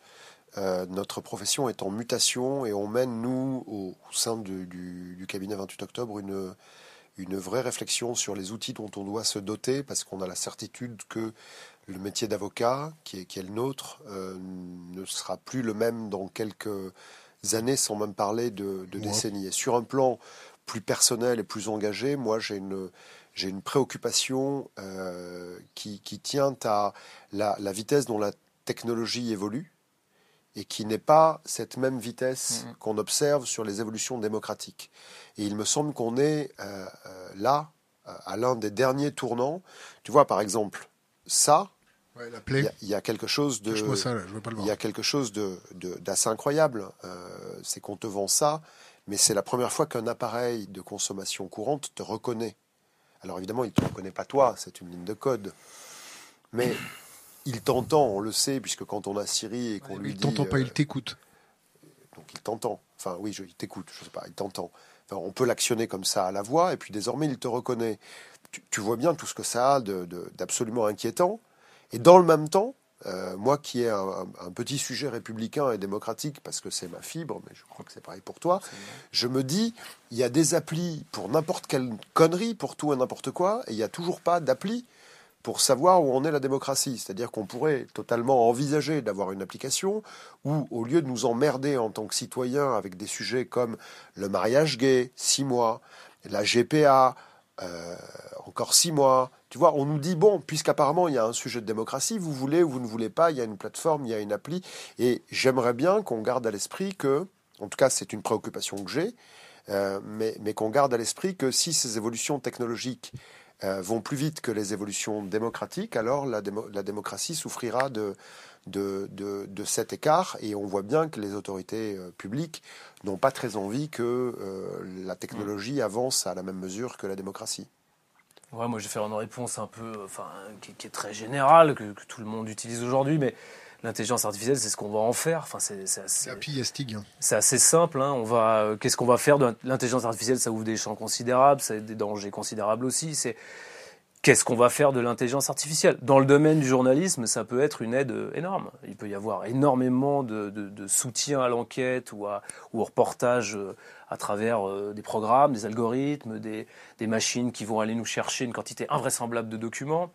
euh, notre profession est en mutation et on mène, nous, au, sein du, du, cabinet 28 octobre, une, une vraie réflexion sur les outils dont on doit se doter parce qu'on a la certitude que le métier d'avocat, qui est, qui est le nôtre, ne sera plus le même dans quelques années, sans même parler de, décennies. Et sur un plan plus personnel et plus engagé, moi j'ai une, j'ai une préoccupation euh, qui, qui, tient à la, vitesse dont la technologie évolue et qui n'est pas cette même vitesse mm-hmm. qu'on observe sur les évolutions démocratiques. Et il me semble qu'on est euh, euh, là, à l'un des derniers tournants. Tu vois, par exemple, ça, il y, a quelque chose de, il y a quelque chose de d'assez incroyable. Euh, c'est qu'on te vend ça, mais c'est la première fois qu'un appareil de consommation courante te reconnaît. Alors évidemment, il te reconnaît pas toi, c'est une ligne de code, mais il t'entend, on le sait, puisque quand on a Siri et qu'on lui dit, il t'entend pas, il euh, t'écoute. Donc il t'entend. Enfin oui, je, il t'écoute. Je sais pas, il t'entend. on peut l'actionner comme ça à la voix, et puis désormais il te reconnaît. Tu, vois bien tout ce que ça a d'absolument inquiétant. Et dans le même temps, euh, moi qui ai un, petit sujet républicain et démocratique, parce que c'est ma fibre, mais je crois que c'est pareil pour toi, je me dis, il y a des applis pour n'importe quelle connerie, pour tout et n'importe quoi, et il n'y a toujours pas d'appli pour savoir où en est la démocratie. C'est-à-dire qu'on pourrait totalement envisager d'avoir une application où, au lieu de nous emmerder en tant que citoyens avec des sujets comme le mariage gay, six mois, la GPA, euh, encore six mois. Tu vois, on nous dit, bon, puisqu'apparemment il y a un sujet de démocratie, vous voulez ou vous ne voulez pas, il y a une plateforme, il y a une appli. Et j'aimerais bien qu'on garde à l'esprit que, en tout cas c'est une préoccupation que j'ai, euh, mais, mais qu'on garde à l'esprit que si ces évolutions technologiques euh, vont plus vite que les évolutions démocratiques, alors la, la démocratie souffrira de, de, de, de, cet écart. Et on voit bien que les autorités publiques n'ont pas très envie que la technologie avance à la même mesure que la démocratie. Ouais, moi je vais faire une réponse un peu, enfin, qui, est très générale, que, tout le monde utilise aujourd'hui, mais l'intelligence artificielle, c'est ce qu'on va en faire. Enfin, c'est assez, c'est assez simple. Hein. On va, qu'est-ce qu'on va faire de l'intelligence artificielle? Ça ouvre des champs considérables, ça a des dangers considérables aussi. C'est Qu'est-ce qu'on va faire de l'intelligence artificielle? Dans le domaine du journalisme, ça peut être une aide énorme. Il peut y avoir énormément de, soutien à l'enquête ou, au reportage euh, à travers euh, des programmes, des algorithmes, des, machines qui vont aller nous chercher une quantité invraisemblable de documents.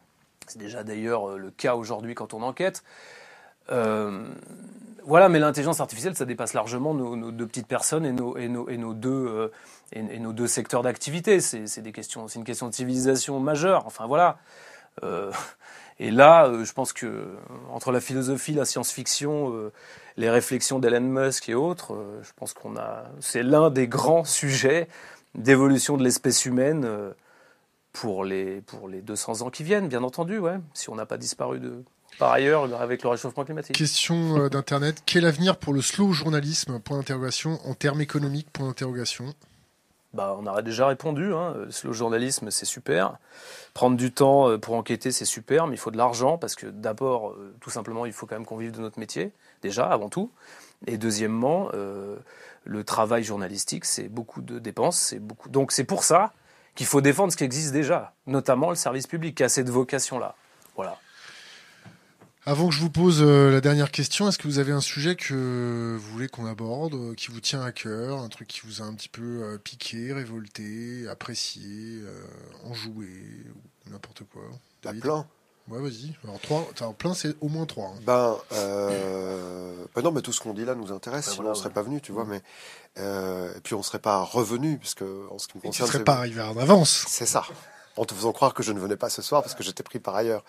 C'est déjà d'ailleurs euh, le cas aujourd'hui quand on enquête. voilà, mais l'intelligence artificielle, ça dépasse largement nos, deux petites personnes et nos, et nos deux et, nos deux secteurs d'activité. C'est des une question de civilisation majeure. Enfin voilà. Euh, et là, euh, je pense que entre la philosophie, la science-fiction, euh, les réflexions d'Elon Musk et autres, je pense qu'on a, c'est l'un des grands sujets d'évolution de l'espèce humaine pour les pour les 200 ans qui viennent, bien entendu, ouais. Si on n'a pas disparu de par ailleurs avec le réchauffement climatique. Question (laughs) d'internet quel avenir pour le slow journalisme? Point d'interrogation en termes économiques Point d'interrogation. Bah, on a déjà répondu. Hein. Le journalisme, c'est super. Prendre du temps euh, pour enquêter, c'est super, mais il faut de l'argent parce que d'abord, euh, tout simplement, il faut quand même qu'on vive de notre métier, déjà, avant tout. Et deuxièmement, euh, le travail journalistique, c'est beaucoup de dépenses. C'est beaucoup... Donc c'est pour ça qu'il faut défendre ce qui existe déjà, notamment le service public, qui a cette vocation-là. Voilà. Avant que je vous pose euh, la dernière question, est-ce que vous avez un sujet que vous voulez qu'on aborde, euh, qui vous tient à cœur, un truc qui vous a un petit peu euh, piqué, révolté, apprécié, enjoué, ou n'importe quoi? La plein. Ouais, vas-y. Alors, trois, t'as plein, c'est au moins trois. hein. Ben, euh, ben non, mais tout ce qu'on dit là nous intéresse, Ben sinon voilà, on serait ouais. pas venu, tu vois. Mais euh, et puis on serait pas revenu, parce que en ce qui me Et tu concerne, serais pas arrivé en avance. c'est ça. En te faisant croire que je ne venais pas ce soir parce que j'étais pris par ailleurs.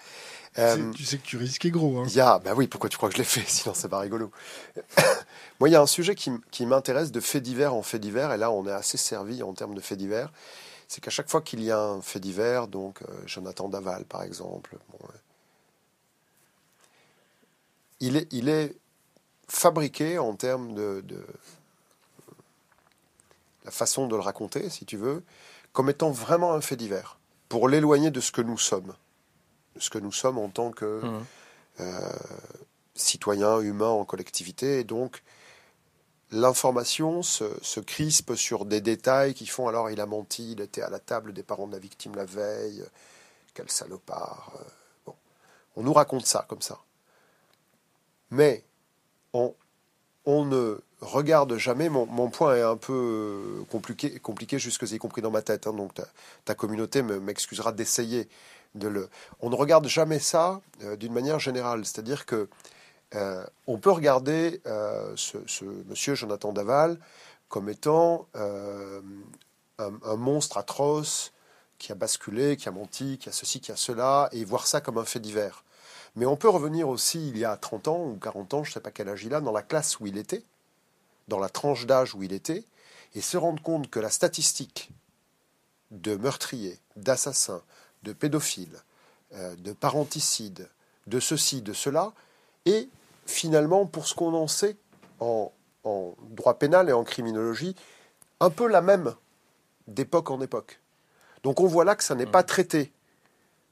Euh, Tu sais que tu risquais gros. Hein. Il y a, bah oui, pourquoi tu crois que je l'ai fait? (laughs) Sinon, c'est pas rigolo. (coughs) Moi, il y a un sujet qui, qui m'intéresse de fait divers en fait divers, et là, on est assez servi en termes de fait divers. C'est qu'à chaque fois qu'il y a un fait divers, donc euh, Jonathan Daval, par exemple, bon, euh, il, est, il est fabriqué en termes de, de la façon de le raconter, si tu veux, comme étant vraiment un fait divers, pour l'éloigner de ce que nous sommes, de ce que nous sommes en tant que Mhm. euh, citoyens humains en collectivité. Et donc, l'information se, se crispe sur des détails qui font alors il a menti, il était à la table des parents de la victime la veille, quel salopard. euh, Bon. On nous raconte ça comme ça. Mais on, on ne regarde jamais. Mon, mon point est un peu compliqué, compliqué jusque y compris dans ma tête. hein, donc ta, ta communauté me- m'excusera d'essayer de le. On ne regarde jamais ça euh, d'une manière générale. C'est-à-dire que euh, on peut regarder euh, ce, monsieur Jonathan Daval comme étant euh, un, un monstre atroce qui a basculé, qui a menti, qui a ceci, qui a cela, et voir ça comme un fait divers. Mais on peut revenir aussi il y a 30 ans ou 40 ans, je ne sais pas quel âge il a, dans la classe où il était, dans la tranche d'âge où il était, et se rendre compte que la statistique de meurtriers, d'assassins, de pédophiles, euh, de parenticides, de ceci, de cela, est finalement, pour ce qu'on en sait en, en droit pénal et en criminologie, un peu la même d'époque en époque. Donc on voit là que ça n'est pas traité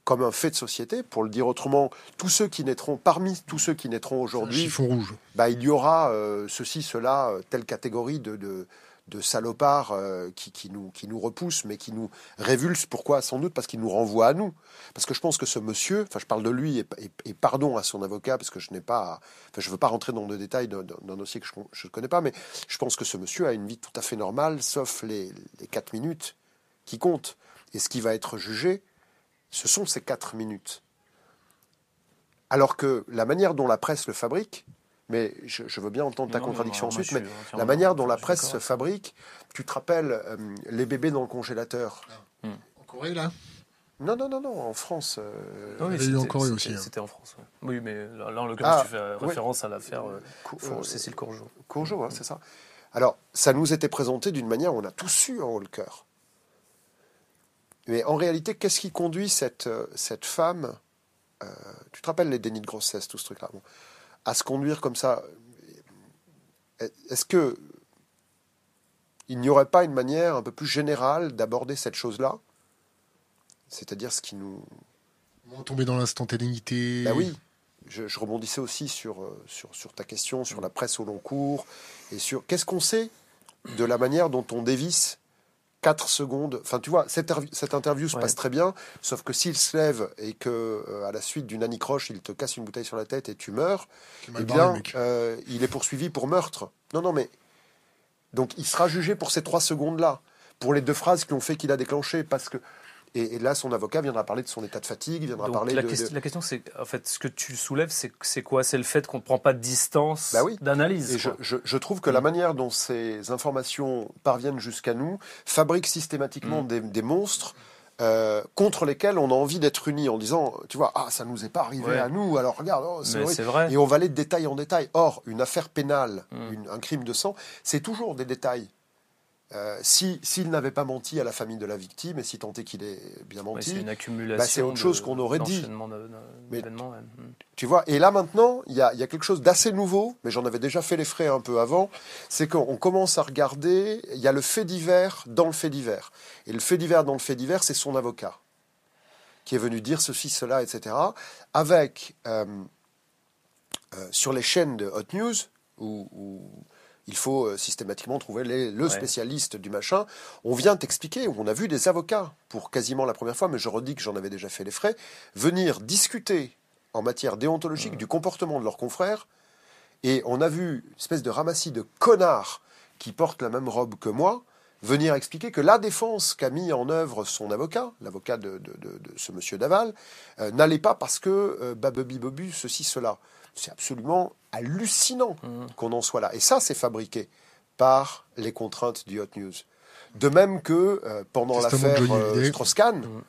comme un fait de société. Pour le dire autrement, tous ceux qui naîtront, parmi tous ceux qui naîtront aujourd'hui, rouge. bah, il y aura euh, ceci, cela, euh, telle catégorie de, de, de salopards euh, qui, qui, nous, qui nous repoussent, mais qui nous révulsent. Pourquoi? Sans doute parce qu'il nous renvoie à nous. Parce que je pense que ce monsieur, enfin je parle de lui et, et- et pardon à son avocat, parce que je n'ai pas, enfin je veux pas rentrer dans le détail d'un dossier que je ne connais pas, mais je pense que ce monsieur a une vie tout à fait normale, sauf les, les 4 minutes qui comptent. Et ce qui va être jugé, ce sont ces 4 minutes. Alors que la manière dont la presse le fabrique, mais je, je veux bien entendre ta Non, contradiction non, ensuite, mais suis la manière dont la presse se fabrique, tu te rappelles euh, les bébés dans le congélateur En Corée, là? Non, non, non, non, en France. euh, Ah c'était- en Corée c'était- aussi, hein. C'était en France. ouais. Oui, mais là, là, en l'occurrence, Ah, tu fais oui. référence à l'affaire euh, euh, Cécile Courgeot. Courgeot, hein, c'est ça. Alors, ça nous était présenté d'une manière où on a tous eu en haut le cœur. Mais en réalité, qu'est-ce qui conduit cette, euh, cette femme, euh, tu te rappelles les dénis de grossesse, tout ce truc-là, bon, à se conduire comme ça euh, Est-ce que il n'y aurait pas une manière un peu plus générale d'aborder cette chose-là? C'est-à-dire ce qui nous, Moins tomber dans l'instantanéité. bah oui, je, je rebondissais aussi sur, sur, sur ta question, sur la presse au long cours, et sur qu'est-ce qu'on sait de la manière dont on dévisse 4 secondes. Enfin, tu vois, cette, interview- cette interview se Ouais. passe très bien, sauf que s'il se lève et que euh, à la suite d'une anicroche, il te casse une bouteille sur la tête et tu meurs, eh bien, euh, il est poursuivi pour meurtre. Non, non, mais. Donc, il sera jugé pour ces 3 secondes-là, pour les deux phrases qui ont fait qu'il a déclenché, parce que. Et, et là, son avocat viendra parler de son état de fatigue, viendra Donc, parler la, de- ques- de la question, c'est en fait ce que tu soulèves, c'est quoi? C'est le fait qu'on ne prend pas de distance Bah oui. d'analyse. Et je, je- je trouve que la manière dont ces informations parviennent jusqu'à nous fabrique systématiquement Mm. des, des monstres euh, contre lesquels on a envie d'être unis en disant, tu vois, ah, ça nous est pas arrivé Ouais. à nous, alors regarde, oh, c'est vrai. Et on va aller de détail en détail. Or, une affaire pénale, Mm. une- un crime de sang, c'est toujours des détails. Euh, si s'il n'avait pas menti à la famille de la victime, et si tant est qu'il ait bien Ouais, menti, c'est une accumulation. bah, c'est autre chose qu'on aurait dit. Mais- ouais. Mm. Tu vois, et là maintenant, il y a, il y a quelque chose d'assez nouveau, mais j'en avais déjà fait les frais un peu avant, c'est qu'on commence à regarder, il y a le fait divers dans le fait divers. Et le fait divers dans le fait divers, c'est son avocat, qui est venu dire ceci, cela, etc. Avec, euh, euh, sur les chaînes de Hot News, où il faut euh, systématiquement trouver les- le Ouais. spécialiste du machin, on vient t'expliquer, on a vu des avocats, pour quasiment la première fois, mais je redis que j'en avais déjà fait les frais, venir discuter en matière déontologique du comportement de leurs confrères. Et on a vu une espèce de ramassis de connards qui portent la même robe que moi venir expliquer que la défense qu'a mis en œuvre son avocat, l'avocat de, de, de, de, ce monsieur Daval, euh, n'allait pas parce que euh, Bobu, ceci, cela. C'est absolument hallucinant Mmh. qu'on en soit là. Et ça, c'est fabriqué par les contraintes du Hot News. De même que euh, pendant l'affaire euh. Strauss-Kahn, Mm.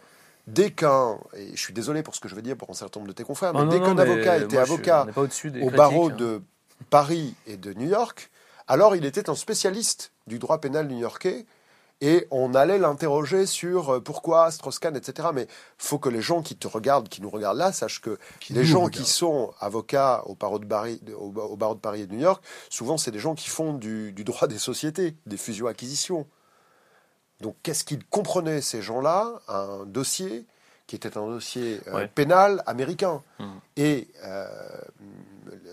dès qu'un, et je suis désolé pour ce que je vais dire pour un certain nombre de tes confrères, mais Ah, non, dès qu'un avocat était avocat au critiques, barreau hein. de Paris et de New York, alors il était un spécialiste du droit pénal new-yorkais et on allait l'interroger sur euh, pourquoi Strauss-Kahn, etc. Mais faut que les gens qui te regardent, qui nous regardent là, sachent que Qui les gens qui sont avocats au barreau de Paris, au, au barreau de Paris et de New York, souvent c'est des gens qui font du, du droit des sociétés, des fusions-acquisitions. Donc qu'est-ce qu'ils comprenaient ces gens-là? Un dossier qui était un dossier euh, Ouais. pénal américain. Mhm. Et euh,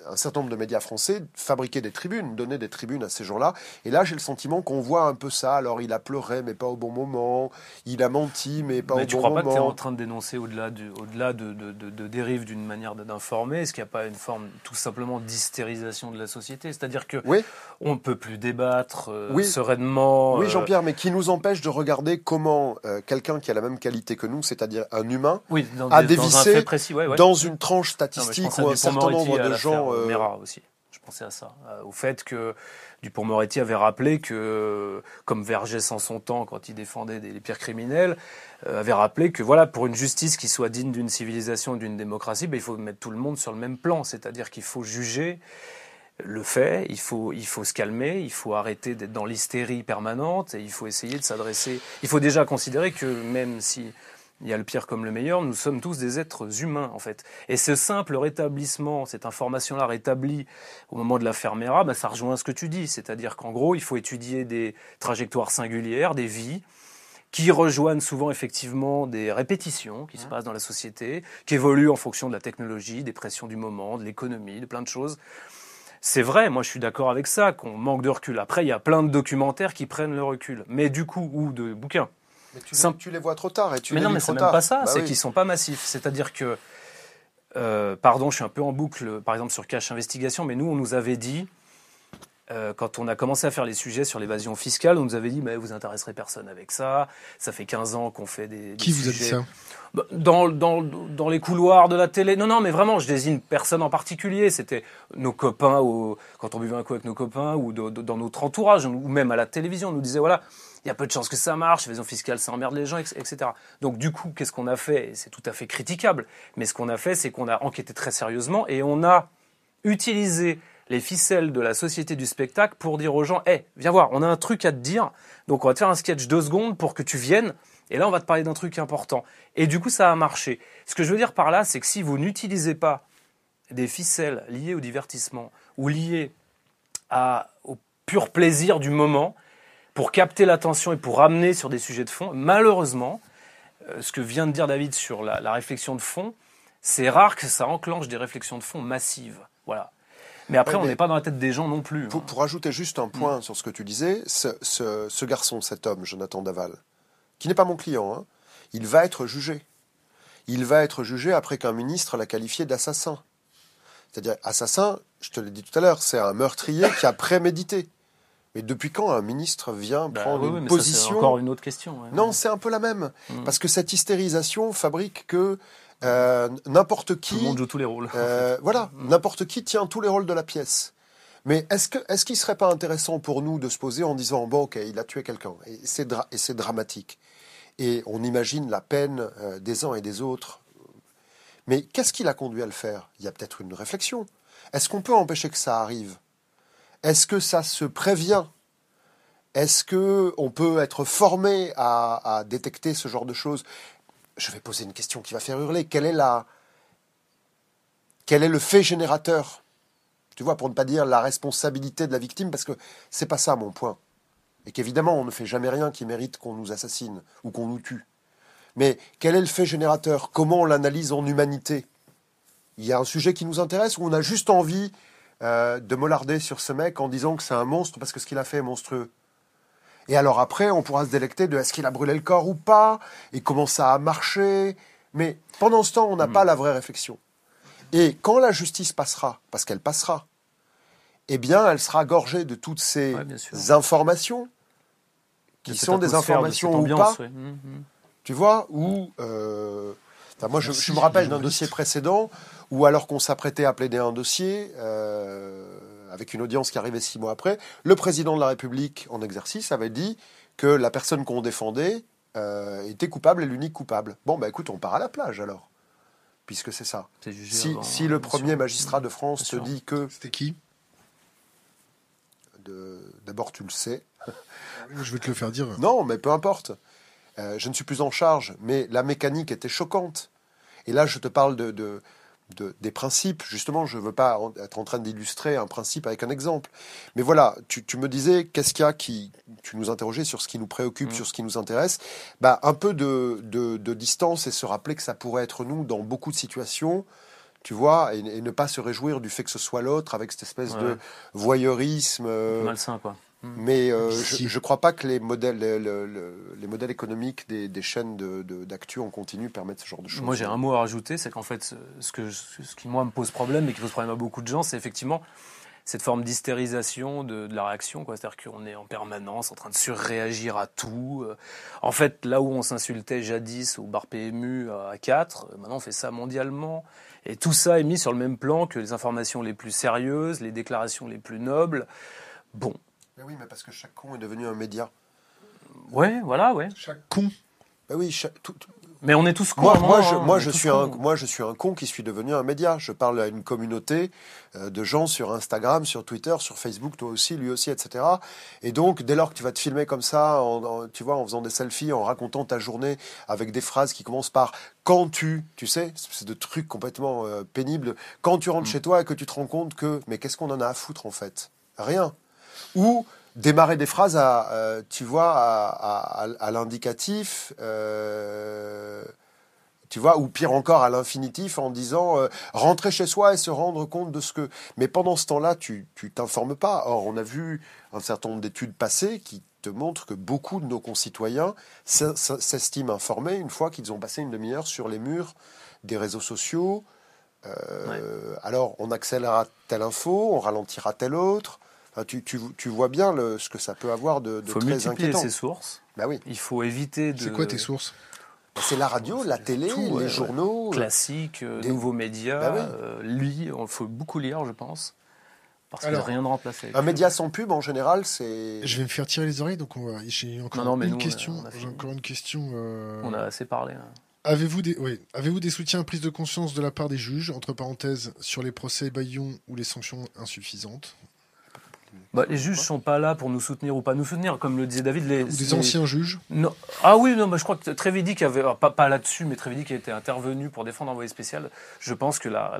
un certain nombre de médias français fabriquaient des tribunes, donnaient des tribunes à ces gens-là. Et là, j'ai le sentiment qu'on voit un peu ça. Alors, il a pleuré, mais pas au bon moment. Il a menti, mais pas Mais au tu bon crois pas que tu es en moment. train de dénoncer au-delà au-delà de, de, de, de dérive d'une manière d'informer? Est-ce qu'il n'y a pas une forme tout simplement d'hystérisation de la société? C'est-à-dire que Oui. on ne peut plus débattre euh, Oui. sereinement. Oui, euh, Jean-Pierre, mais qui nous empêche de regarder comment euh, quelqu'un qui a la même qualité que nous, c'est-à-dire un humain, oui, dans, à des- dans un dévisser fait précis, ouais, ouais. dans une tranche Non, mais statistique à où un certain nombre de euh, euh, Mera aussi. Je pensais à ça. euh, au fait que Dupont-Moretti avait rappelé que, comme Vergès en son temps, quand il défendait des- les pires criminels, euh, avait rappelé que voilà, pour une justice qui soit digne d'une civilisation, d'une démocratie, ben, il faut mettre tout le monde sur le même plan. C'est-à-dire qu'il faut juger le fait, il faut, il faut se calmer, il faut arrêter d'être dans l'hystérie permanente et il faut essayer de s'adresser. Il faut déjà considérer que même si il y a le pire comme le meilleur, nous sommes tous des êtres humains en fait. Et ce simple rétablissement, cette information-là rétablie au moment de l'affaire Mera, ben, ça rejoint ce que tu dis, c'est-à-dire qu'en gros, il faut étudier des trajectoires singulières, des vies qui rejoignent souvent effectivement des répétitions qui se passent dans la société, qui évoluent en fonction de la technologie, des pressions du moment, de l'économie, de plein de choses. C'est vrai, moi je suis d'accord avec ça, qu'on manque de recul. Après, il y a plein de documentaires qui prennent le recul. Mais du coup, ou de bouquins. Mais tu, Simple- tu les vois trop tard et tu mais les non, mais trop c'est même tard. pas ça, Bah c'est oui. qu'ils sont pas massifs. C'est-à-dire que, euh, pardon, je suis un peu en boucle, par exemple sur Cash Investigation, mais nous, on nous avait dit, euh, quand on a commencé à faire les sujets sur l'évasion fiscale, on nous avait dit, mais vous intéresserez personne avec ça. Ça fait 15 ans qu'on fait des, des Qui vous a dit ça Bah, dans, dans, dans les couloirs de la télé. Non, non, mais vraiment, je désigne personne en particulier. C'était nos copains, au, quand on buvait un coup avec nos copains, ou de- de- dans notre entourage, ou même à la télévision. On nous disait, voilà, il y a peu de chances que ça marche, l'évasion fiscale, ça emmerde les gens, etc. Donc, du coup, qu'est-ce qu'on a fait? C'est tout à fait critiquable. Mais ce qu'on a fait, c'est qu'on a enquêté très sérieusement et on a utilisé les ficelles de la société du spectacle pour dire aux gens, hé, viens voir, on a un truc à te dire, donc on va te faire un sketch deux secondes pour que tu viennes, et là on va te parler d'un truc important. Et du coup ça a marché. Ce que je veux dire par là, c'est que si vous n'utilisez pas des ficelles liées au divertissement ou liées au pur plaisir du moment, pour capter l'attention et pour ramener sur des sujets de fond, malheureusement, euh, ce que vient de dire David sur la, la réflexion de fond, c'est rare que ça enclenche des réflexions de fond massives. Voilà. Mais après, Ouais, on n'est pas dans la tête des gens non plus. Pour, hein. pour ajouter juste un point sur ce que tu disais, ce, ce- ce garçon, cet homme, Jonathan Daval, qui n'est pas mon client, hein, il va être jugé. Il va être jugé après qu'un ministre l'a qualifié d'assassin. C'est-à-dire, assassin, je te l'ai dit tout à l'heure, c'est un meurtrier qui a prémédité. Mais depuis quand un ministre vient Bah, prendre oui, une mais ça, c'est position encore une autre question. ouais. Non, c'est un peu la même. Mm. Parce que cette hystérisation fabrique que euh, n'importe qui... Tout le monde joue tous les rôles. Euh, voilà, Mm. n'importe qui tient tous les rôles de la pièce. Mais est-ce que est-ce qu'il serait pas intéressant pour nous de se poser en disant bon ok il a tué quelqu'un et c'est dra- et c'est dramatique et on imagine la peine euh, des uns et des autres. Mais qu'est-ce qui l'a conduit à le faire? Il y a peut-être une réflexion. Est-ce qu'on peut empêcher que ça arrive? Est-ce que ça se prévient? Est-ce que on peut être formé à, détecter ce genre de choses? Je vais poser une question qui va faire hurler. Quel est le fait générateur? Tu vois, pour ne pas dire la responsabilité de la victime, parce que c'est pas ça mon point. Et qu'évidemment, on ne fait jamais rien qui mérite qu'on nous assassine ou qu'on nous tue. Mais quel est le fait générateur? Comment on l'analyse en humanité? Il y a un sujet qui nous intéresse ou on a juste envie euh, de mollarder sur ce mec en disant que c'est un monstre parce que ce qu'il a fait est monstrueux et alors après, on pourra se délecter de est-ce qu'il a brûlé le corps ou pas, et comment ça a marché. Mais pendant ce temps, on n'a pas la vraie réflexion. Et quand la justice passera, parce qu'elle passera, eh bien, elle sera gorgée de toutes ces Ouais, informations qui sont des de informations ou pas, ouais. Mhm, tu vois, où euh, moi je, me rappelle d'un dossier précédent où alors qu'on s'apprêtait à plaider un dossier euh, avec une audience qui arrivait six mois après, le président de la République en exercice avait dit que la personne qu'on défendait euh, était coupable et l'unique coupable. Bon bah écoute, on part à la plage alors, puisque c'est ça. Jugé Si, avant, si le premier sûr. magistrat de France te dit que C'était qui? D'abord tu le sais, Je vais te le faire dire. Non, mais peu importe. Euh, je ne suis plus en charge, mais la mécanique était choquante. Et là, je te parle de, de- de- des principes. Justement, je ne veux pas être en train d'illustrer un principe avec un exemple. Mais voilà, tu, tu me disais, qu'est-ce qu'il y a qui... Tu nous interrogeais sur ce qui nous préoccupe, Mm. sur ce qui nous intéresse. Bah, un peu de, de- de distance et se rappeler que ça pourrait être nous dans beaucoup de situations. Tu vois, et, et ne pas se réjouir du fait que ce soit l'autre avec cette espèce de voyeurisme. euh, malsain quoi. Mais euh, Si. je ne crois pas que les modèles, le- le- le- les modèles économiques des, des chaînes d'actu de, d'actu en continu permettent ce genre de choses. Moi, j'ai un mot à rajouter, c'est qu'en fait, ce- que, ce qui, moi, me pose problème et qui pose problème à beaucoup de gens, c'est effectivement cette forme d'hystérisation de, de la réaction. C'est-à-dire qu'on est en permanence en train de surréagir à tout. Euh, En fait, là où on s'insultait jadis au bar PMU à 4, euh, maintenant on fait ça mondialement. Et tout ça est mis sur le même plan que les informations les plus sérieuses, les déclarations les plus nobles. Bon, Mais oui, mais parce que chaque con est devenu un média. ouais, voilà, ouais. Chaque con. Ben oui, chaque- tout- Mais on est tous cons. moi, moi, je, hein, moi, je suis un, moi, je suis un con qui suis devenu un média. Je parle à une communauté euh, de gens sur Instagram, sur Twitter, sur Facebook, toi aussi, lui aussi, etc. Et donc, dès lors que tu vas te filmer comme ça, en, en- tu vois, en faisant des selfies, en racontant ta journée avec des phrases qui commencent par quand tu, tu sais, c'est de trucs complètement euh, pénibles. Quand tu rentres Mm. chez toi et que tu te rends compte que, mais qu'est-ce qu'on en a à foutre en fait? Rien. Ou démarrer des phrases à, euh, tu vois, à, à- à- à l'indicatif. euh, tu vois, ou pire encore à l'infinitif en disant euh, rentrer chez soi et se rendre compte de ce que. Mais pendant ce temps-là, tu tu t'informes pas. Or, on a vu un certain nombre d'études passées qui te montrent que beaucoup de nos concitoyens s'es- s'estiment informés une fois qu'ils ont passé une demi-heure sur les murs des réseaux sociaux. Alors, on accélérera telle info, on ralentira telle autre. Enfin, tu, tu, tu vois bien le, ce que ça peut avoir de, de Il faut très multiplier inquiétant. ses sources. Bah oui. Il faut éviter de. C'est quoi tes sources? C'est la radio, la télé, Tout, ouais, les ouais. journaux. classiques, euh, Des- nouveaux médias. Bah oui. euh, lui, il faut beaucoup lire, je pense. Parce qu'il n'y a rien de remplacé. Un média sans pub, en général, c'est. Je vais me faire tirer les oreilles, donc on va... j'ai encore Non, non, mais une nous, on a- question. on a encore une question. euh, On a assez parlé. hein. Avez-vous des, oui. Avez-vous des soutiens à prise de conscience de la part des juges, entre parenthèses, sur les procès Bayon ou les sanctions insuffisantes? Bah, les juges sont pas là pour nous soutenir ou pas nous soutenir, comme le disait David. Les, Ou des les- anciens juges Non. Ah oui, non, bah, je crois que Trévidic avait, alors, pas, pas là-dessus, mais Trévidic a été intervenu pour défendre envoyé spécial. Je pense que là,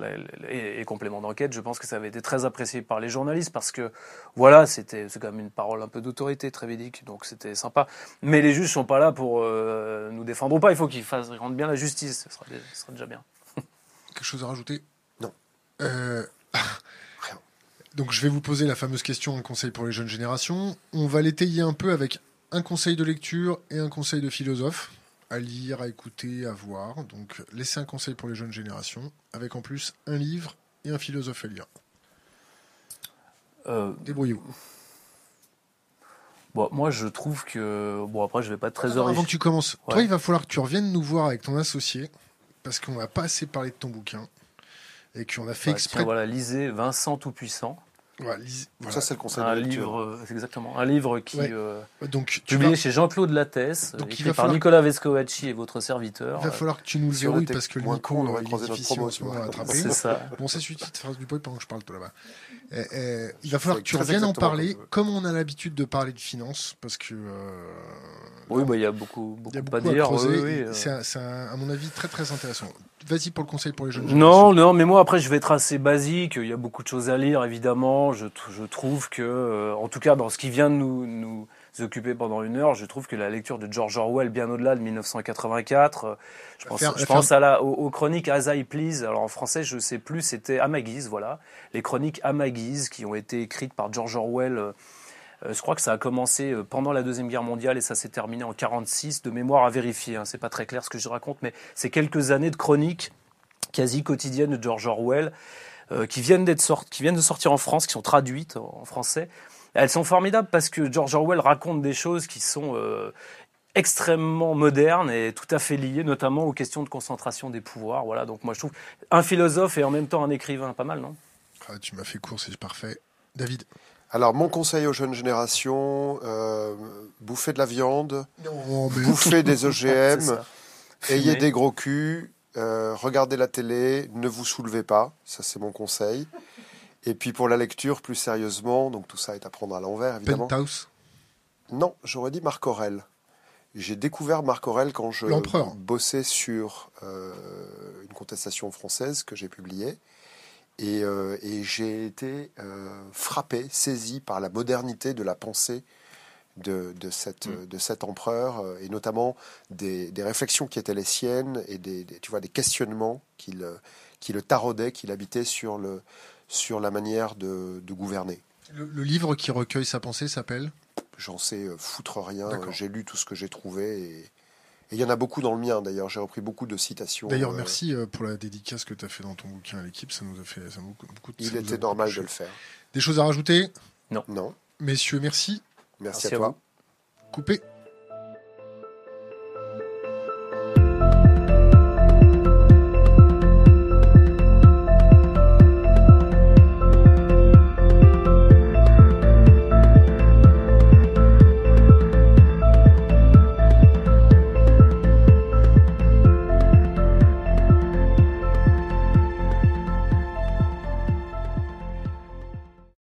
et, et complément d'enquête, je pense que ça avait été très apprécié par les journalistes parce que, voilà, c'était, c'est quand même une parole un peu d'autorité, Trévidic, donc c'était sympa. Mais les juges sont pas là pour euh, nous défendre ou pas, il faut qu'ils fassent, rendent bien la justice, ce sera, dé- ce sera déjà bien. Quelque chose à rajouter? Non. Euh. Donc je vais vous poser la fameuse question, un conseil pour les jeunes générations. On va l'étayer un peu avec un conseil de lecture et un conseil de philosophe à lire, à écouter, à voir. Donc laissez un conseil pour les jeunes générations avec en plus un livre et un philosophe à lire. Euh, Débrouillez-vous. bon, moi, je trouve que, bon, après, je vais pas être très Attends, avant que tu commences, toi il va falloir que tu reviennes nous voir avec ton associé parce qu'on n'a pas assez parlé de ton bouquin et qu'on a fait exprès. tiens, voilà, lisez Vincent Tout-Puissant. Voilà, lise- voilà. Ça, c'est le conseil Un de livre, euh, c'est exactement, un livre qui, Ouais. euh, Donc tu publié vas- chez Jean-Claude Lattès, Donc, il écrit va par falloir- Nicolas Vescovaci et votre serviteur. Il va falloir que tu nous le verrouilles parce que le con, on aurait euh, croisé difficile à attraper. C'est ça. Bon, c'est suite de faire du bruit pendant que je parle toi là-bas. Eh, eh, il va falloir que tu reviennes en parler comme- comme on a l'habitude de parler de finances parce que euh, Oui, bah, il y a beaucoup, il y a beaucoup, beaucoup à dire. creuser. oui, et oui, euh. C'est à mon avis très très intéressant. Vas-y pour le conseil pour les jeunes. Non, non, mais moi après je vais être assez basique. Il y a beaucoup de choses à lire, évidemment. Je, trouve que, euh, en tout cas, dans ce qui vient de nous, nous occuper pendant une heure, je trouve que la lecture de George Orwell, bien au-delà de 1984, euh, je pense, Faire- je faire- pense à la, aux, aux chroniques As I Please. Alors en français, je sais plus, c'était à ma guise, voilà. Les chroniques à ma guise qui ont été écrites par George Orwell. euh, je crois que ça a commencé pendant la Deuxième Guerre mondiale et ça s'est terminé en 46, de mémoire à vérifier. Hein. C'est pas très clair ce que je raconte, mais c'est quelques années de chroniques quasi quotidiennes de George Orwell euh, qui, viennent d'être qui viennent de sortir en France, qui sont traduites en français. Elles sont formidables parce que George Orwell raconte des choses qui sont euh, extrêmement modernes et tout à fait liées, notamment aux questions de concentration des pouvoirs. Voilà, donc moi je trouve un philosophe et en même temps un écrivain, pas mal, non? Ah, tu m'as fait court, c'est parfait. David? Alors, mon conseil aux jeunes générations, euh, bouffez de la viande, Non, mais... bouffez des (laughs) OGM, ayez des gros culs, euh, regardez la télé, ne vous soulevez pas, ça c'est mon conseil. Et puis pour la lecture, plus sérieusement, donc tout ça est à prendre à l'envers, évidemment. Penthouse? Non, j'aurais dit Marc Aurel. J'ai découvert Marc Aurel quand je bossais sur euh, une contestation française que j'ai publiée. Et, euh, et j'ai été frappé, saisi par la modernité de la pensée de, de, cette, Mm. de cet empereur, euh, et notamment des, des réflexions qui étaient les siennes, et des, des- tu vois, des questionnements qu'il euh, qui le taraudaient, qu'il habitait sur, le, sur la manière de, de gouverner. le, le livre qui recueille sa pensée s'appelle? J'en sais euh, foutre rien. J'ai lu tout ce que j'ai trouvé. Et et il y en a beaucoup dans le mien, d'ailleurs. J'ai repris beaucoup de citations. D'ailleurs, merci pour la dédicace que tu as fait dans ton bouquin à l'équipe. Ça nous a fait ça nous- beaucoup, ça Il était normal de le faire. Des choses à rajouter? Non. Messieurs, merci. Merci, Merci à à toi. vous. Coupé.